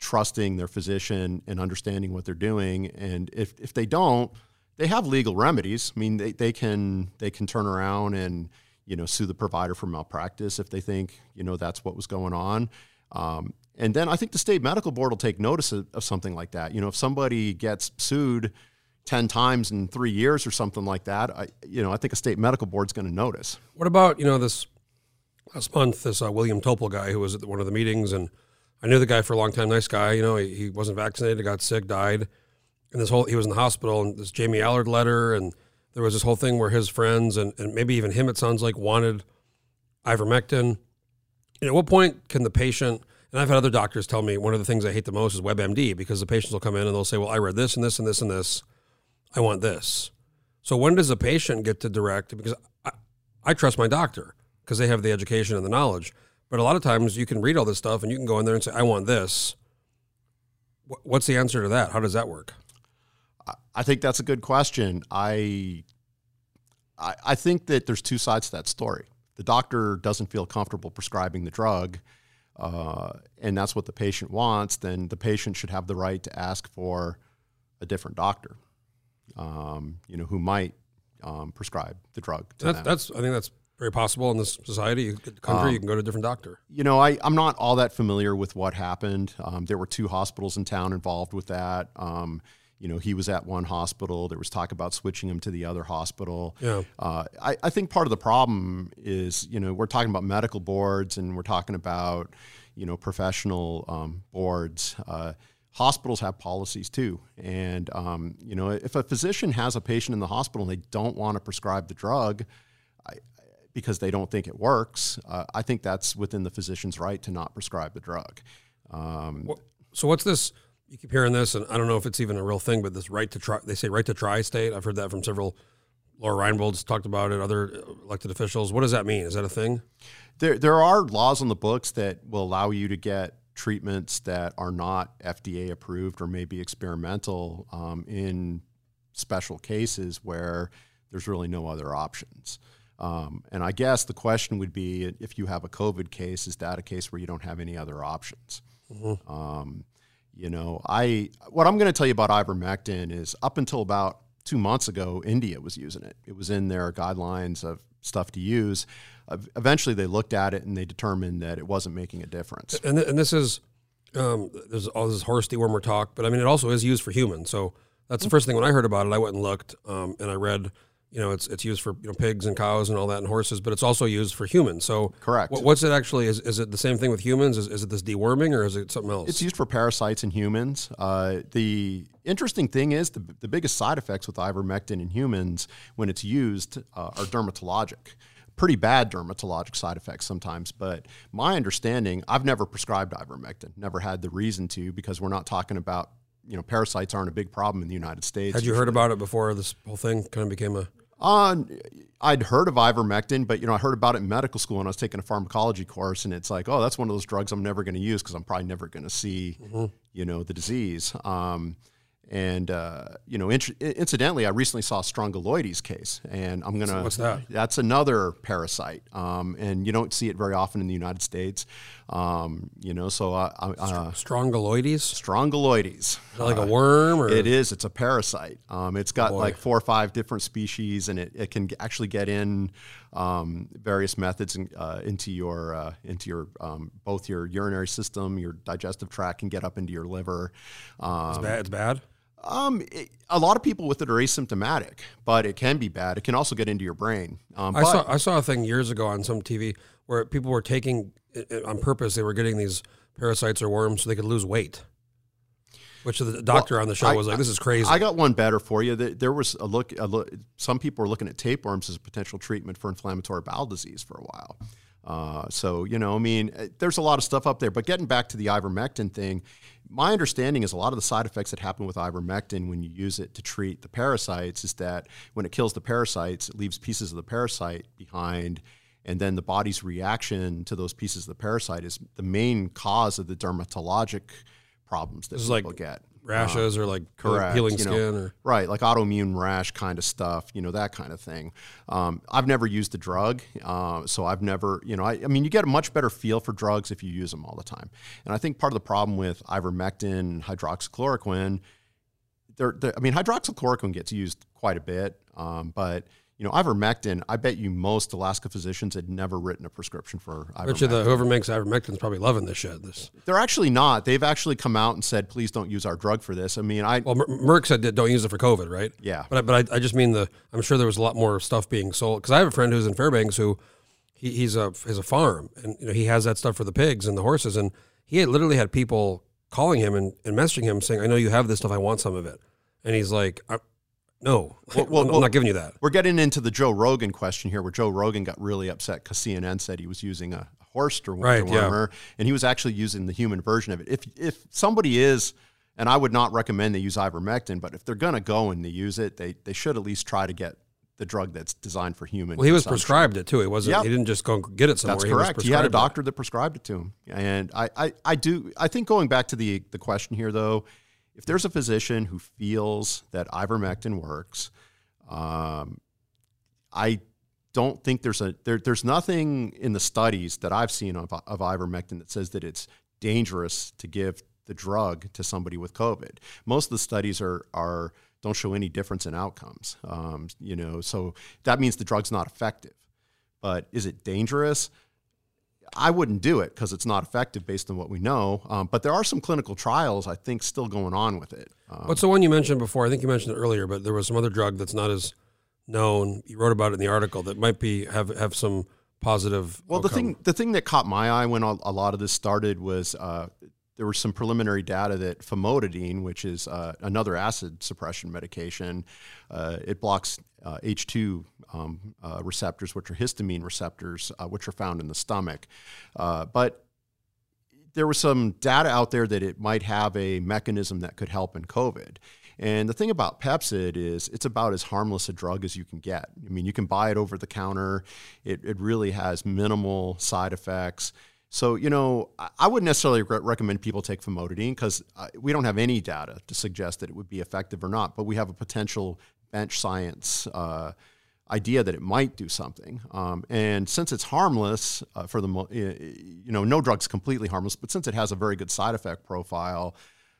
trusting their physician and understanding what they're doing. And if if they don't, they have legal remedies. I mean, they, they can they can turn around and you know sue the provider for malpractice if they think you know that's what was going on. Um, and then I think the state medical board will take notice of, of something like that. You know, if somebody gets sued ten times in three years or something like that, I you know I think a state medical board's going to notice. What about you know this last month? This uh, William Topol guy who was at one of the meetings, and I knew the guy for a long time. Nice guy, you know. He, he wasn't vaccinated, got sick, died, and this whole he was in the hospital. And this Jamie Allard letter, and there was this whole thing where his friends and, and maybe even him, it sounds like, wanted ivermectin. Know, at what point can the patient? And I've had other doctors tell me one of the things I hate the most is WebMD because the patients will come in and they'll say, "Well, I read this and this and this and this. I want this." So when does a patient get to direct? Because I, I trust my doctor because they have the education and the knowledge. But a lot of times you can read all this stuff and you can go in there and say, "I want this." What's the answer to that? How does that work? I think that's a good question. I, I I think that there's two sides to that story. The doctor doesn't feel comfortable prescribing the drug, uh, and that's what the patient wants. Then the patient should have the right to ask for a different doctor, um, you know, who might um, prescribe the drug to That's, them. that's I think that's very possible in this society, you- country. you can go to a different doctor. you know, I, I'm not all that familiar with what happened. Um, there were two hospitals in town involved with that. Um, you know, he was at one hospital. There was talk about switching him to the other hospital. Yeah. Uh, I, I think part of the problem is, you know, we're talking about medical boards and we're talking about, you know, professional um, boards. Uh, hospitals have policies too. And, um, you know, if a physician has a patient in the hospital and they don't want to prescribe the drug, because they don't think it works, uh, I think that's within the physician's right to not prescribe the drug. Um, So what's this? You keep hearing this, and I don't know if it's even a real thing, but this right to try, they say right to try state. I've heard that from several. Lora Reinbold's talked about it, other elected officials. What does that mean? Is that a thing? there, there are laws on the books that will allow you to get treatments that are not FDA approved or maybe experimental um, in special cases where there's really no other options. Um, and I guess the question would be if you have a COVID case, is that a case where you don't have any other options? Um, you know, I what I'm going to tell you about ivermectin is up until about two months ago, India was using it. It was in their guidelines of stuff to use. Eventually, they looked at it and they determined that it wasn't making a difference. And, and this is um, there's all this horse dewormer talk, but I mean it also is used for humans. So that's the first thing when I heard about it. I went and looked, um, and I read, you know, it's it's used for you know pigs and cows and all that and horses, but it's also used for humans. So Correct. what, what's it actually? Is is it the same thing with humans? Is, is it this deworming or is it something else? It's used for parasites in humans. Uh, the interesting thing is the, the biggest side effects with ivermectin in humans when it's used uh, are dermatologic. Pretty bad dermatologic side effects sometimes, but my understanding, I've never prescribed ivermectin, never had the reason to because we're not talking about, you know, parasites aren't a big problem in the United States. Had you heard about it before this whole thing kind of became a? Uh, I'd heard of ivermectin, but you know, I heard about it in medical school and I was taking a pharmacology course, and it's like, oh, that's one of those drugs I'm never going to use because I'm probably never going to see, you know, the disease. Um, And uh, you know, int- incidentally, I recently saw a strongyloides case, and I'm gonna. what's that? That's another parasite, um, and you don't see it very often in the United States. Um, you know, so uh, uh, Strongyloides? Is strongyloides. that like a worm or It is. It's a parasite. Um, it's got like four or five different species, and it, it can actually get in um, various methods in, uh, into your uh, into your um, both your urinary system, your digestive tract, can get up into your liver. Um, It's bad. It's bad. Um, it- a lot of people with it are asymptomatic, but it can be bad. It can also get into your brain. Um, I but- saw I saw a thing years ago on some TV where people were taking on purpose. They were getting these parasites or worms so they could lose weight. Which the doctor on the show I- was like, "This is crazy." I got one better for you. There there was a look, a look. Some people were looking at tapeworms as a potential treatment for inflammatory bowel disease for a while. Uh, so you know, I mean, eh, there's a lot of stuff up there. But getting back to the ivermectin thing, my understanding is a lot of the side effects that happen with ivermectin when you use it to treat the parasites is that when it kills the parasites, it leaves pieces of the parasite behind. And then the body's reaction to those pieces of the parasite is the main cause of the dermatologic problems that is people like get. Rashes or like Correct. peeling you know, skin or right, like autoimmune rash kind of stuff, you know, that kind of thing. Um, I've never used the drug, uh, so I've never, you know, I, I mean, you get a much better feel for drugs if you use them all the time. And I think part of the problem with ivermectin hydroxychloroquine, they're, they're, I mean, hydroxychloroquine gets used quite a bit, um, but you know, ivermectin. I bet you most Alaska physicians had never written a prescription for ivermectin. Richard, the, whoever makes ivermectin is probably loving this shit. This They're actually not. They've actually come out and said, please don't use our drug for this. I mean, I well, Mer- Merck said don't use it for COVID, right? Yeah. But I, but I, I just mean the. I'm sure there was a lot more stuff being sold because I have a friend who's in Fairbanks who he, he's a has a farm and you know he has that stuff for the pigs and the horses and he had literally had people calling him and, and messaging him saying, "I know you have this stuff. I want some of it," and he's like, "No, Well, well, I'm not giving you that." We're getting into the Joe Rogan question here, where Joe Rogan got really upset because CNN said he was using a horse dewormer, Right, yeah. and he was actually using the human version of it. If if somebody is, and I would not recommend they use ivermectin, but if they're going to go and they use it, they they should at least try to get the drug that's designed for human. Well, he was prescribed it too. He wasn't. Yep. He didn't just go and get it somewhere. That's correct. He, had a prescribed it. doctor that prescribed it to him. And I, I, I do I think going back to the the question here though, if there's a physician who feels that ivermectin works, um, I don't think there's a there, there's nothing in the studies that I've seen of, of ivermectin that says that it's dangerous to give the drug to somebody with COVID. Most of the studies are are don't show any difference in outcomes. Um, you know, so that means the drug's not effective. But is it dangerous? I wouldn't do it because it's not effective based on what we know. Um, but there are some clinical trials, I think, still going on with it. Um, What's the one you mentioned before? I think you mentioned it earlier, but there was some other drug that's not as known. You wrote about it in the article that might be have have some positive. Well, the thing the thing that caught my eye when a, a lot of this started was uh, there was some preliminary data that famotidine, which is uh, another acid suppression medication, uh, it blocks uh, H2 um, uh, receptors, which are histamine receptors, uh, which are found in the stomach. Uh, but there was some data out there that it might have a mechanism that could help in COVID. And the thing about Pepcid is it's about as harmless a drug as you can get. I mean, you can buy it over the counter. It, it really has minimal side effects. So, you know, I- wouldn't necessarily re- recommend people take famotidine because we don't have any data to suggest that it would be effective or not, but we have a potential bench science uh, idea that it might do something. Um, and since it's harmless uh, for the, mo- y- y- you know, no drug's completely harmless, but since it has a very good side effect profile,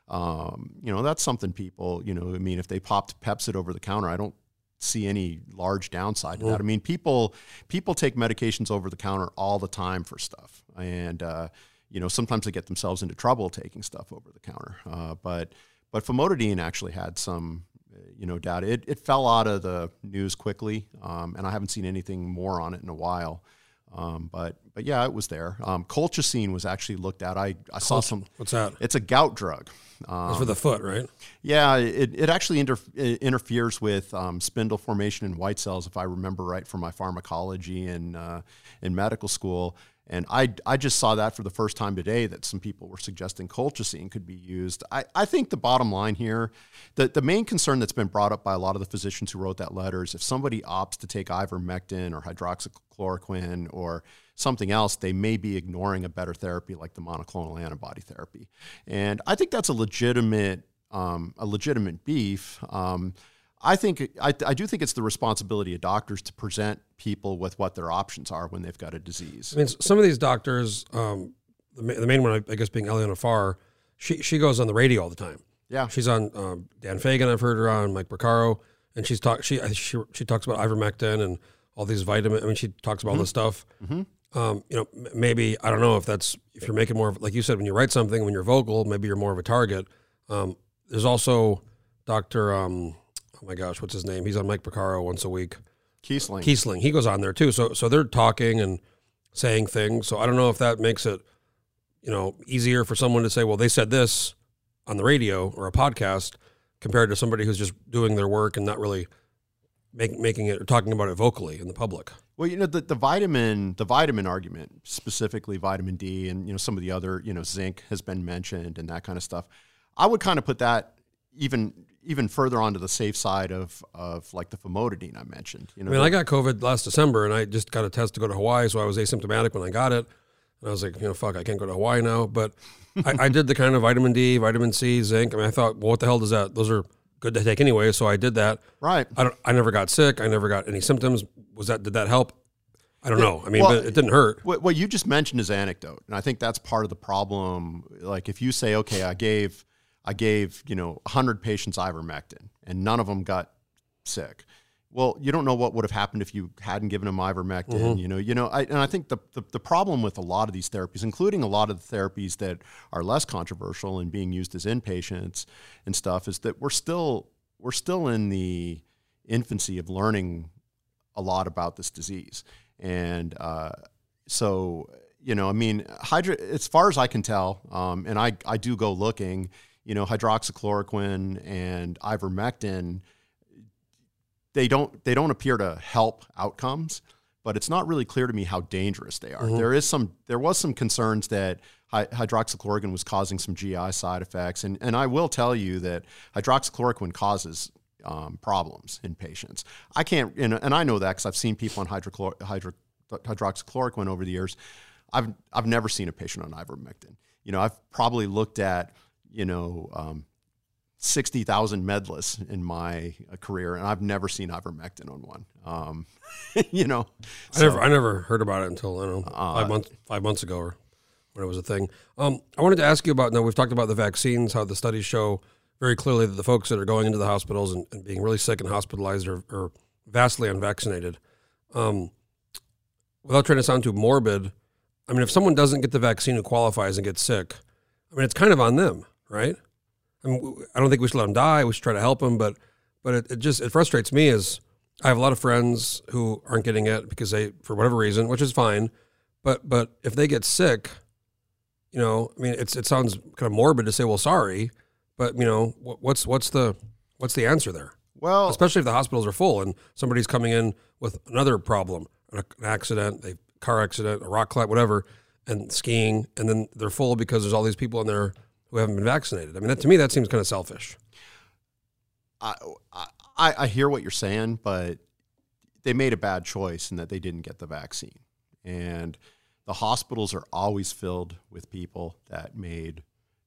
um, you know, that's something people, you know, I mean, if they popped Pepcid over the counter, I don't see any large downside to that. I mean, people people take medications over the counter all the time for stuff, and uh, you know, sometimes they get themselves into trouble taking stuff over the counter. Uh, but but famotidine actually had some. You know, data. It, it fell out of the news quickly, um, and I haven't seen anything more on it in a while. Um, but but yeah, it was there. Um, colchicine was actually looked at. I, I saw some. What's that? It's a gout drug. Um, It's for the foot, right? yeah, it, it actually inter- it interferes with um, spindle formation in white cells, if I remember right from my pharmacology in, uh, in medical school. And I, I just saw that for the first time today that some people were suggesting colchicine could be used. I, I think the bottom line here, the, the main concern that's been brought up by a lot of the physicians who wrote that letter is if somebody opts to take ivermectin or hydroxychloroquine or something else, they may be ignoring a better therapy like the monoclonal antibody therapy. And I think that's a legitimate um, a legitimate beef. Um, I think I, I do think it's the responsibility of doctors to present people with what their options are when they've got a disease. I mean, some of these doctors, um, the, ma- the main one, I, guess, being Eliana Farr, she she goes on the radio all the time. Yeah, She's on um, Dan Fagan. I've heard her on Mike Porcaro, and she's talk. She, she she talks about ivermectin and all these vitamin. I mean, she talks about all this stuff. Um, you know, m- maybe I don't know if that's if you're making more of like you said when you write something when you're vocal, maybe you're more of a target. Um, there's also Doctor. Oh my gosh, what's his name? He's on Mike Porcaro once a week. Kiesling. Kiesling, he goes on there too. So so they're talking and saying things. So I don't know if that makes it, you know, easier for someone to say, well, they said this on the radio or a podcast compared to somebody who's just doing their work and not really make, making it or talking about it vocally in the public. Well, you know the, the vitamin the vitamin argument, specifically vitamin D, and you know some of the other you know zinc has been mentioned and that kind of stuff. I would kind of put that even even further onto the safe side of of like the famotidine I mentioned. You know, I mean, I got COVID last December and I just got a test to go to Hawaii, so I was asymptomatic when I got it. And I was like, you know, fuck, I can't go to Hawaii now. But I, I did the kind of vitamin D, vitamin C, zinc. I mean, I thought, well, what the hell does that? Those are good to take anyway. So I did that. right. I don't. I never got sick. I never got any symptoms. Was that? Did that help? I don't know. I mean, well, but it didn't hurt. What, what you just mentioned is anecdote, and I think that's part of the problem. Like if you say, okay, I gave, I gave, you know, hundred patients ivermectin, and none of them got sick. Well, you don't know what would have happened if you hadn't given them ivermectin. You know, you know, I, and I think the, the the problem with a lot of these therapies, including a lot of the therapies that are less controversial and being used as inpatients and stuff, is that we're still we're still in the infancy of learning a lot about this disease. And uh, so, you know, I mean, hydro, as far as I can tell, um, and I, I do go looking, you know, hydroxychloroquine and ivermectin, they don't they don't appear to help outcomes, but it's not really clear to me how dangerous they are. There is some there was some concerns that hydroxychloroquine was causing some GI side effects, and and I will tell you that hydroxychloroquine causes um, problems in patients. I can't, and, and I know that because I've seen people on hydrochlor- hydro, hydroxychloroquine over the years. I've I've never seen a patient on ivermectin. You know, I've probably looked at you know um, sixty thousand medlists in my uh, career, and I've never seen ivermectin on one. Um, you know, I never. I never heard about it until I don't know five months five months ago or when it was a thing. Um, I wanted to ask you about. Now we've talked about the vaccines, how the studies show very clearly that the folks that are going into the hospitals and, and being really sick and hospitalized are, are vastly unvaccinated. Um, without trying to sound too morbid, I mean, if someone doesn't get the vaccine who qualifies and gets sick, I mean, it's kind of on them, right? I mean, I don't think we should let them die. We should try to help them, but but it, it just it frustrates me as I have a lot of friends who aren't getting it because they for whatever reason, which is fine. But but if they get sick, you know, I mean, it's it sounds kind of morbid to say, well, sorry, but you know, what, what's what's the what's the answer there? well, Especially if the hospitals are full and somebody's coming in with another problem, an an accident, a car accident, a rock climb, whatever, and skiing, and then they're full because there's all these people in there who haven't been vaccinated. I mean, that, to me, that seems kind of selfish. I, I, I hear what you're saying, but they made a bad choice in that they didn't get the vaccine. And the hospitals are always filled with people that made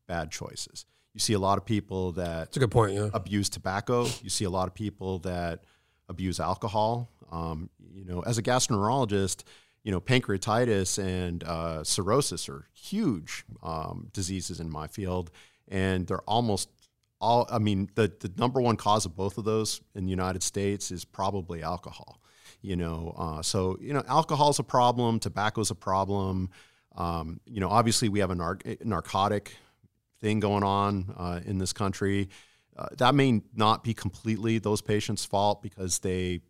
bad choices. You see a lot of people that That's a good point. Yeah. abuse tobacco. You see a lot of people that abuse alcohol. Um, you know, as a gastroenterologist, you know, pancreatitis and uh, cirrhosis are huge um, diseases in my field, and they're almost all. I mean, the the number one cause of both of those in the United States is probably alcohol. You know, uh, so you know, alcohol's a problem, tobacco's a problem. Um, you know, obviously we have a nar- narcotic thing going on uh, in this country. Uh, that may not be completely those patients' fault because they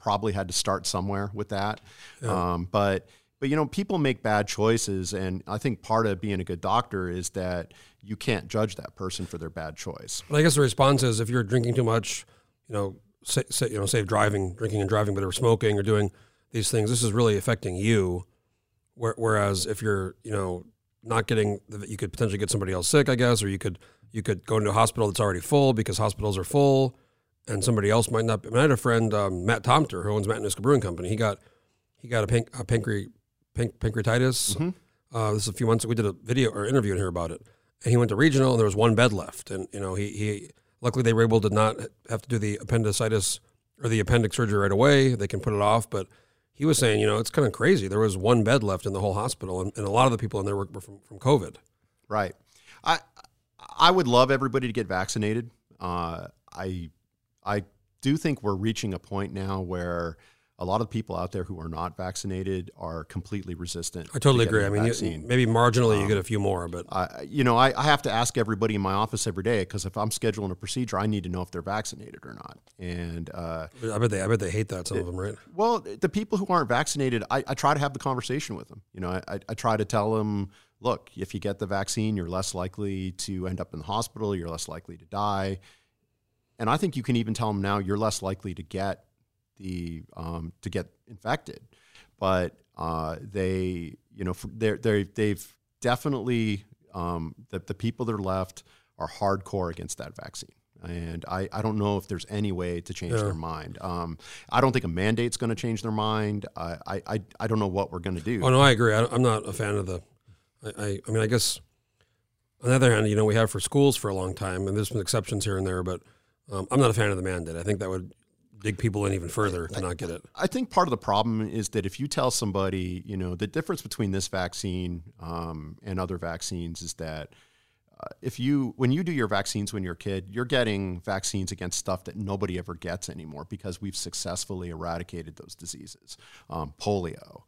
probably had to start somewhere with that. Um, but but you know, people make bad choices, and I think part of being a good doctor is that you can't judge that person for their bad choice. But I guess the response is if you're drinking too much, you know, say, say, you know, say driving, drinking and driving, but or smoking or doing these things, this is really affecting you. Whereas if you're, you know, not getting, you could potentially get somebody else sick, I guess, or you could you could go into a hospital that's already full because hospitals are full, and somebody else might not. Be. I, mean, I had a friend, um, Matt Tomter, who owns Matanuska Brewing Company. He got he got a, panc, a pancre, panc, pancreatitis. Uh, this is a few months. Ago. We did a video or interview in here about it, and he went to regional, and there was one bed left, and you know he he luckily they were able to not have to do the appendicitis or the appendix surgery right away. They can put it off, but he was saying, you know, it's kind of crazy. There was one bed left in the whole hospital, and, and a lot of the people in there were, were from, from COVID. Right. I I would love everybody to get vaccinated. Uh, I I do think we're reaching a point now where a lot of people out there who are not vaccinated are completely resistant. I totally to agree. I mean, you, maybe marginally you get a few more, but I you know, I, I have to ask everybody in my office every day because if I'm scheduling a procedure, I need to know if they're vaccinated or not. And uh, I bet they I bet they hate that some of them, right? well, the people who aren't vaccinated, I, I try to have the conversation with them. You know, I- I try to tell them, look, if you get the vaccine, you're less likely to end up in the hospital, you're less likely to die. And I think you can even tell them now you're less likely to get the um, to get infected. But uh, they, you know, they're, they're, they've definitely um, the, the people that are left are hardcore against that vaccine. And I, I don't know if there's any way to change their mind. Um, I don't think a mandate's going to change their mind. I, I, I, don't know what we're going to do. Oh no, I agree. I, I'm not a fan of the. I, I, I mean, I guess on the other hand, you know, we have for schools for a long time, and there's been exceptions here and there, but um, I'm not a fan of the mandate. I think that would dig people in even further to not get it. I think part of the problem is that if you tell somebody, you know, the difference between this vaccine um, and other vaccines is that uh, if you, when you do your vaccines when you're a kid, you're getting vaccines against stuff that nobody ever gets anymore because we've successfully eradicated those diseases. Um, polio,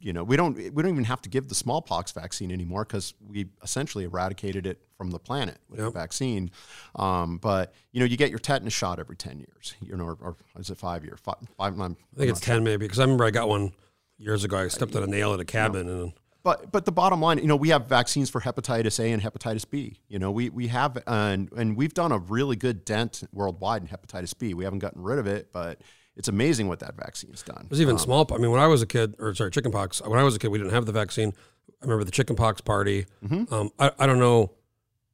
you know, we don't, we don't even have to give the smallpox vaccine anymore because we essentially eradicated it from the planet with the vaccine. Um, but you know, you get your tetanus shot every ten years, you know, or, or is it five year? Five, five, I think it's ten maybe because I remember I got one years ago. I stepped on a nail at a cabin, and But but the bottom line, you know, we have vaccines for hepatitis A and hepatitis B. You know, we we have and and we've done a really good dent worldwide in hepatitis B. We haven't gotten rid of it, but it's amazing what that vaccine's done. there's even small. I mean, when I was a kid, or sorry, chickenpox. When I was a kid, we didn't have the vaccine. I remember the chickenpox party. Um, I, I don't know.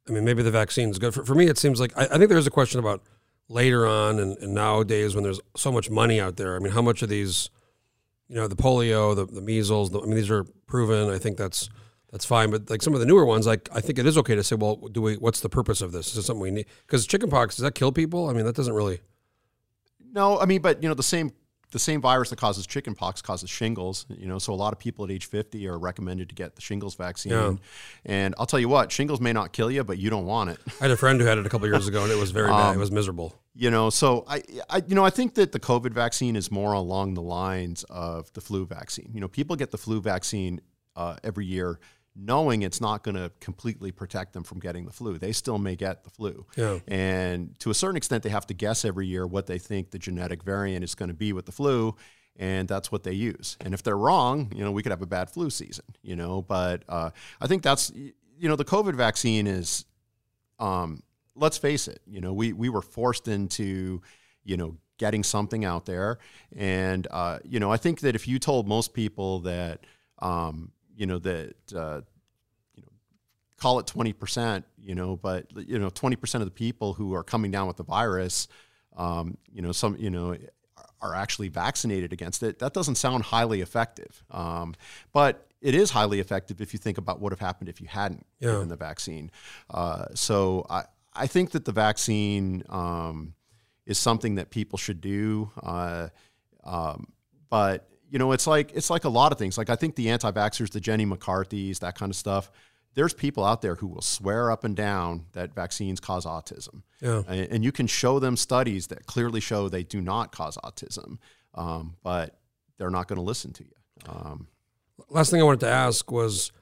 I mean, maybe the vaccine's good for, for me. It seems like I, I think there's a question about later on and, and nowadays when there's so much money out there. I mean, how much of these, you know, the polio, the, the measles. The, I mean, these are proven. I think that's that's fine. But like some of the newer ones, like I think it is okay to say, well, do we? What's the purpose of this? Is it something we need? Because chickenpox does that kill people? I mean, that doesn't really. No, I mean, but you know, the same the same virus that causes chickenpox causes shingles. You know, so a lot of people at age 50 are recommended to get the shingles vaccine. Yeah. And I'll tell you what, shingles may not kill you, but you don't want it. I had a friend who had it a couple years ago, and it was very bad. It was miserable. You know, so I, I, you know, I think that the COVID vaccine is more along the lines of the flu vaccine. You know, people get the flu vaccine uh, every year, knowing it's not going to completely protect them from getting the flu. They still may get the flu, Yeah. and to a certain extent, they have to guess every year what they think the genetic variant is going to be with the flu. And that's what they use. And if they're wrong, you know, we could have a bad flu season. You know, but uh, I think that's, you know, the COVID vaccine is um, let's face it, you know, we, we were forced into, you know, getting something out there. And, uh, you know, I think that if you told most people that, um, you know, that, uh, you know, call it 20%, you know, but, you know, 20% of the people who are coming down with the virus, um, you know, some, you know, are actually vaccinated against it, that doesn't sound highly effective. Um, but it is highly effective if you think about what would have happened if you hadn't Yeah. given the vaccine. Uh, so I, I think that the vaccine um, is something that people should do. Uh, um, but you know, it's like it's like a lot of things. Like I think the anti-vaxxers, the Jenny McCarthy's, that kind of stuff. There's people out there who will swear up and down that vaccines cause autism, Yeah. and, and you can show them studies that clearly show they do not cause autism, um, but they're not going to listen to you. Um, last thing I wanted to ask was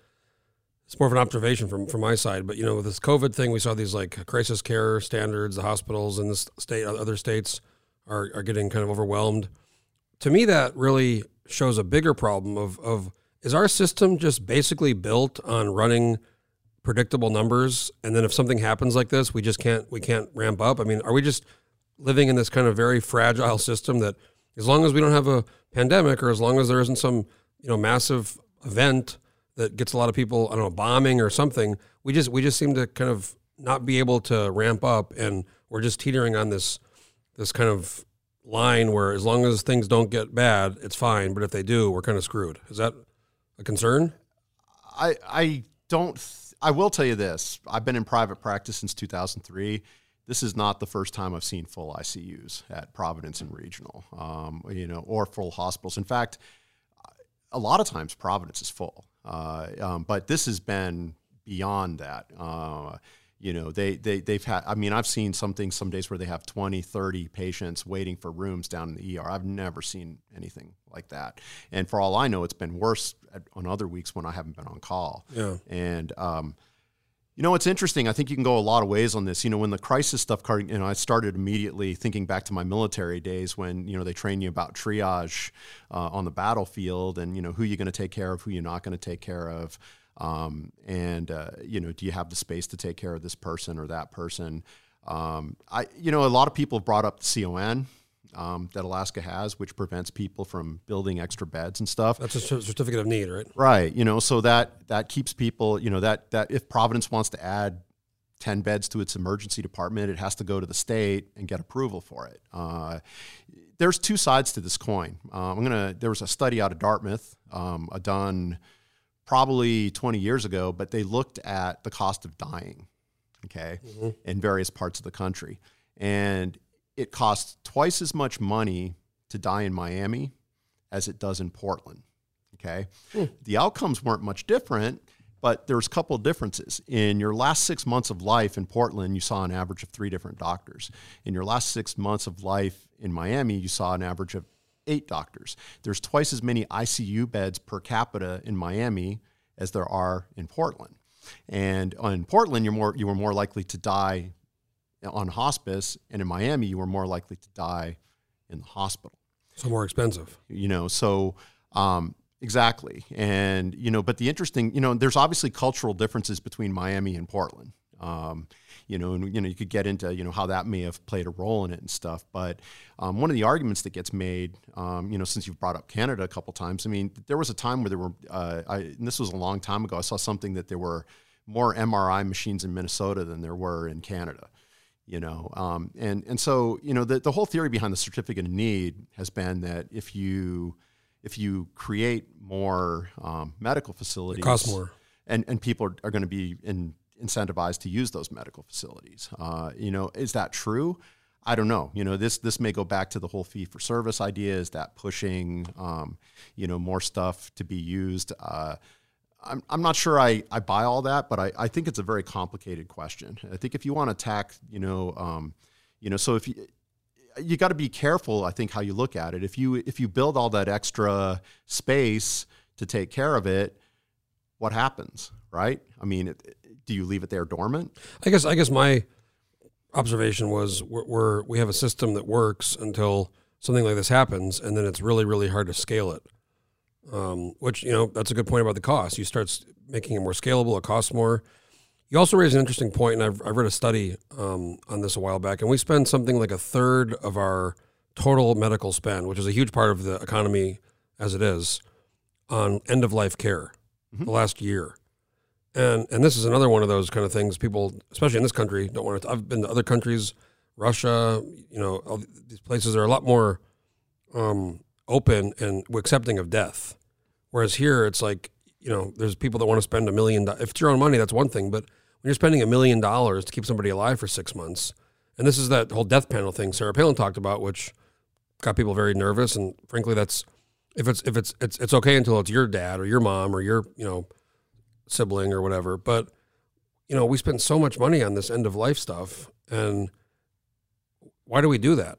it's more of an observation from from my side, but you know, with this COVID thing, we saw these like crisis care standards. The hospitals in this state, other states, are are getting kind of overwhelmed. To me, that really shows a bigger problem of of is our system just basically built on running predictable numbers, and then if something happens like this, we just can't we can't ramp up. I mean, are we just living in this kind of very fragile system that as long as we don't have a pandemic or as long as there isn't some you know massive event that gets a lot of people I don't know bombing or something we just we just seem to kind of not be able to ramp up and we're just teetering on this this kind of line where as long as things don't get bad it's fine but if they do we're kind of screwed is that a concern I I don't th- I will tell you this: I've been in private practice since 2003. This is not the first time I've seen full ICUs at Providence and Regional, um, you know, or full hospitals. In fact, a lot of times Providence is full, uh, um, but this has been beyond that. Uh, you know, they, they, they've had, I mean, I've seen something some days where they have 20, 30 patients waiting for rooms down in the ER. I've never seen anything like that. And for all I know, it's been worse at, on other weeks when I haven't been on call. Yeah. And, um, you know, it's interesting. I think you can go a lot of ways on this. You know, when the crisis stuff, card- you know, I started immediately thinking back to my military days when, you know, they train you about triage uh, on the battlefield and, you know, who you're going to take care of, who you're not going to take care of. Um, and, uh, you know, do you have the space to take care of this person or that person? Um, I, you know, a lot of people have brought up the CON. Um, that Alaska has, which prevents people from building extra beds and stuff. That's a certificate of need, right? Right. You know, so that that keeps people, you know, that that if Providence wants to add 10 beds to its emergency department, it has to go to the state and get approval for it. Uh, there's two sides to this coin. Uh, I'm gonna. There was a study out of Dartmouth, um, done probably 20 years ago, but they looked at the cost of dying, okay, mm-hmm. in various parts of the country, and it costs twice as much money to die in Miami as it does in Portland. Okay. Hmm. The outcomes weren't much different, but there's a couple of differences. In your last six months of life in Portland, you saw an average of three different doctors. In your last six months of life in Miami, you saw an average of eight doctors. There's twice as many ICU beds per capita in Miami as there are in Portland. And in Portland, you're more you were more likely to die on hospice, and in Miami, you were more likely to die in the hospital So more expensive. you know so um, exactly and you know but the interesting you know there's obviously cultural differences between miami and portland um, you know and you know you could get into you know how that may have played a role in it and stuff but um, one of the arguments that gets made um, you know since you've brought up canada a couple times i mean there was a time where there were uh, I, and this was a long time ago i saw something that there were more mri machines in minnesota than there were in canada you know um, and and so you know the, the whole theory behind the certificate of need has been that if you if you create more um, medical facilities it costs more. and and people are, are going to be in, incentivized to use those medical facilities uh, you know is that true I don't know. You know, this this may go back to the whole fee for service idea. Is that pushing, um, you know, more stuff to be used? Uh, I'm, I'm not sure I, I buy all that, but I, I think it's a very complicated question. I think if you want to attack, you know, um, you know, so if you you got to be careful, I think, how you look at it. If you if you build all that extra space to take care of it, what happens, right? I mean, it, do you leave it there dormant? I guess I guess my observation was we're, we're we have a system that works until something like this happens, and then it's really really hard to scale it. Um, which you know that's a good point about the cost. You start making it more scalable, it costs more. You also raise an interesting point, and I've, I've read a study um, on this a while back, and we spend something like a third of our total medical spend, which is a huge part of the economy as it is, on end of life care the last year. And and this is another one of those kind of things people, especially in this country, don't want to. I've been to other countries, Russia, you know, these places are a lot more um, open and accepting of death. Whereas here, it's like you know, there's people that want to spend a million. If it's your own money, that's one thing. But when you're spending a million dollars to keep somebody alive for six months, and this is that whole death panel thing Sarah Palin talked about, which got people very nervous. And frankly, that's if it's if it's it's it's okay until it's your dad or your mom or your you know sibling or whatever. But you know, we spend so much money on this end of life stuff, and why do we do that?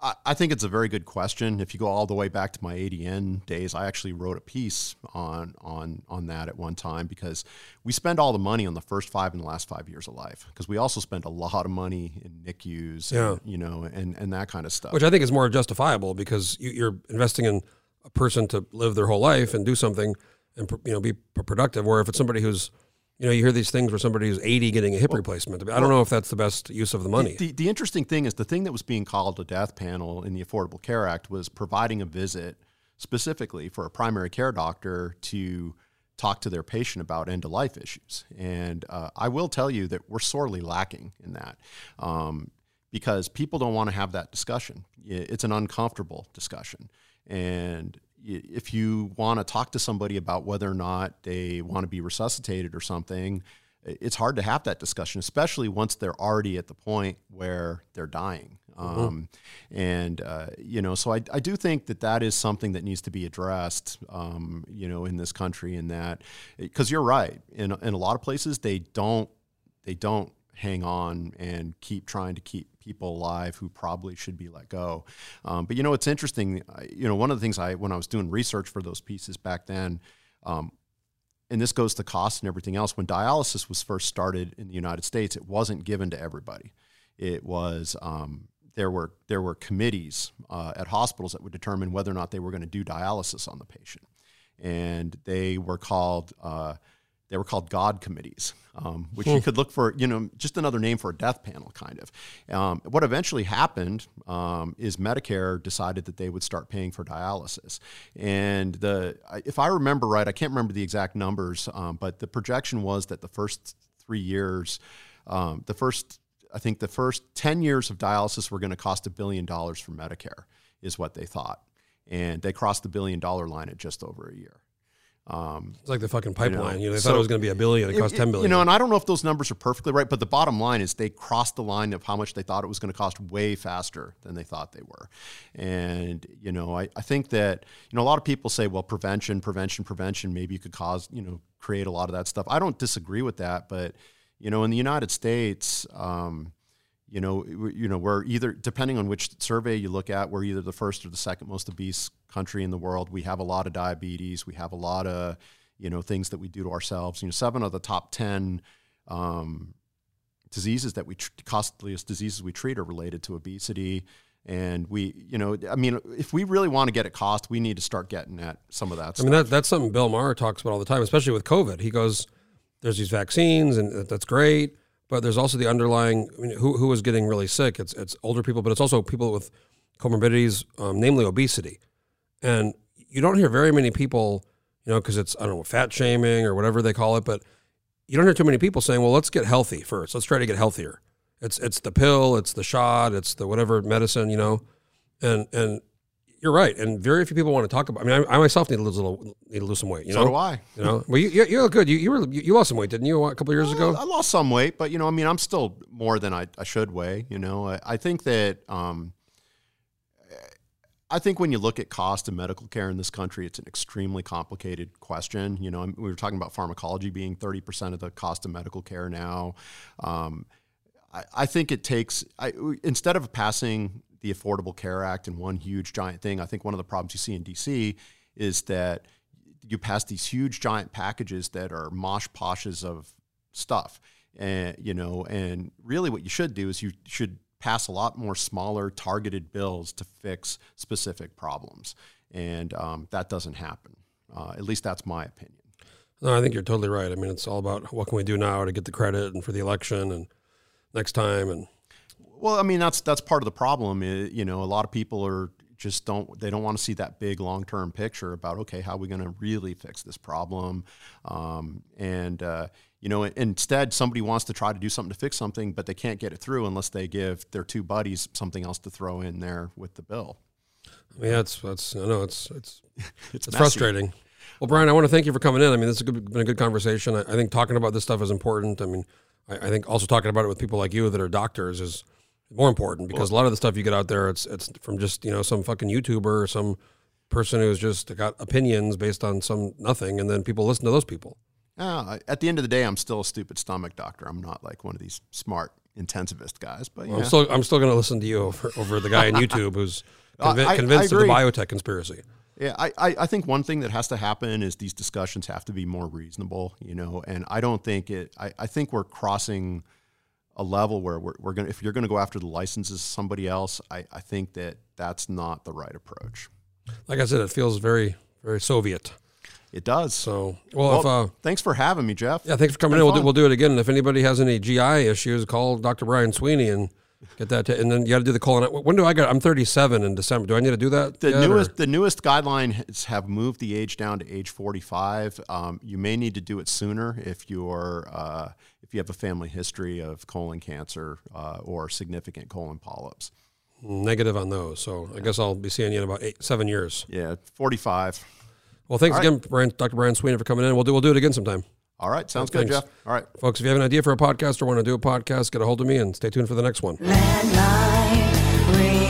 I, I think it's a very good question. If you go all the way back to my ADN days, I actually wrote a piece on on on that at one time because we spend all the money on the first five and the last five years of life because we also spend a lot of money in NICUs, Yeah. and, you know, and and that kind of stuff. Which I think is more justifiable because you, you're investing in a person to live their whole life and do something and you know be productive. Where if it's somebody who's you know you hear these things where somebody who's 80 getting a hip replacement. I don't know if that's the best use of the money. The, the interesting thing is the thing that was being called a death panel in the Affordable Care Act was providing a visit specifically for a primary care doctor to talk to their patient about end of life issues. And uh, I will tell you that we're sorely lacking in that um, because people don't want to have that discussion. It's an uncomfortable discussion. And if you want to talk to somebody about whether or not they want to be resuscitated or something, it's hard to have that discussion, especially once they're already at the point where they're dying. Um, and uh, you know, so I, I do think that that is something that needs to be addressed, um, you know, in this country. In that, because you're right, in in a lot of places they don't they don't hang on and keep trying to keep people alive who probably should be let go. Um, but you know, it's interesting. You know, one of the things I when I was doing research for those pieces back then. Um, and this goes to cost and everything else. When dialysis was first started in the United States, it wasn't given to everybody. It was um, there were there were committees uh, at hospitals that would determine whether or not they were going to do dialysis on the patient, and they were called uh, they were called God committees, um, which you could look for, you know, just another name for a death panel, kind of. Um, what eventually happened um, is Medicare decided that they would start paying for dialysis, and the if I remember right, I can't remember the exact numbers, um, but the projection was that the first three years, um, the first I think the first 10 years of dialysis were going to cost a billion dollars for Medicare, is what they thought. And they crossed the billion dollar line at just over a year. Um, It's like the fucking pipeline. You know, they so- thought it was going to be a billion. It cost ten billion. You know, and I don't know if those numbers are perfectly right, but the bottom line is they crossed the line of how much they thought it was going to cost way faster than they thought they were. And, you know, I, I think that, you know, a lot of people say, well, prevention, prevention, prevention, maybe you could cause, you know, create a lot of that stuff. I don't disagree with that, but, you know, in the United States, um, you know, you know, we're either depending on which survey you look at, we're either the first or the second most obese country in the world. We have a lot of diabetes. We have a lot of, you know, things that we do to ourselves. You know, seven of the top ten um, diseases that we tr- costliest diseases we treat are related to obesity. And we, you know, I mean, if we really want to get at cost, we need to start getting at some of that stuff. I stuff. mean, that, that's something Bill Maher talks about all the time, especially with COVID. He goes, there's these vaccines, and that's great, but there's also the underlying. I mean, who who is getting really sick? It's it's older people, but it's also people with comorbidities, um, namely obesity. And you don't hear very many people, you know, because it's I don't know fat shaming or whatever they call it, but you don't hear too many people saying, "Well, let's get healthy first. Let's try to get healthier." It's it's the pill, it's the shot, it's the whatever medicine, you know, and and you're right. And very few people want to talk about. I mean, I, I myself need to lose a little, need to lose some weight. You so know, do I. you know, well, you, you, you look good. You, you were you, lost some weight, didn't you, a couple years ago? I lost some weight, but you know, I mean, I'm still more than I, I should weigh. You know, I, I think that um, I think when you look at cost of medical care in this country, it's an extremely complicated question. You know, we were talking about pharmacology being 30% of the cost of medical care now. Um, I, I think it takes I, instead of passing the Affordable Care Act in one huge giant thing. I think one of the problems you see in DC is that you pass these huge giant packages that are mosh poshes of stuff, and you know, and really what you should do is you should pass a lot more smaller targeted bills to fix specific problems, and um, that doesn't happen. Uh, at least that's my opinion. No, I think you're totally right. I mean, it's all about what can we do now to get the credit and for the election and next time and Well, I mean that's that's part of the problem. i- you know, a lot of people are just don't they don't want to see that big long term picture about okay, how are we going to really fix this problem? Um, and uh, you know, instead somebody wants to try to do something to fix something, but they can't get it through unless they give their two buddies something else to throw in there with the bill. yeah, it's it's I know it's it's It's, it's frustrating. Well, Brian, I want to thank you for coming in. I mean, this has been a good conversation. I, I think talking about this stuff is important. I mean, I, I think also talking about it with people like you that are doctors is more important because a lot of the stuff you get out there, it's it's from just you know some fucking YouTuber or some person who's just got opinions based on some nothing, and then people listen to those people. Uh, at the end of the day, I'm still a stupid stomach doctor. I'm not like one of these smart intensivist guys. But yeah. I'm still I'm still going to listen to you over, over the guy on YouTube who's Uh, convi- I- I convinced of the biotech conspiracy. Yeah, I, I, I think one thing that has to happen is these discussions have to be more reasonable, you know, and I don't think it, I, I think we're crossing a level where we're, we're going to, if you're going to go after the licenses of somebody else, I, I think that that's not the right approach. Like I said, it feels very very Soviet. It does. So well, if uh, thanks for having me, Jeff. Yeah, thanks for coming in. We'll do, we'll do it again. And if anybody has any GI issues, call Dr. Brian Sweeney and get that. To, and then you got to do the colon. When do I get? I'm 37 in December. Do I need to do that? The yet, or- newest, the newest guidelines have moved the age down to age 45. Um, you may need to do it sooner if you're uh, if you have a family history of colon cancer uh, or significant colon polyps. negative on those. So I guess I'll be seeing you in about eight, seven years. Yeah, 45. Well, thanks All right. again, Brian, Dr. Brian Sweeney, for coming in. We'll do we'll do it again sometime, All right, sounds good, Jeff. All right. folks. If you have an idea for a podcast or want to do a podcast, get a hold of me and stay tuned for the next one. Landmine radio.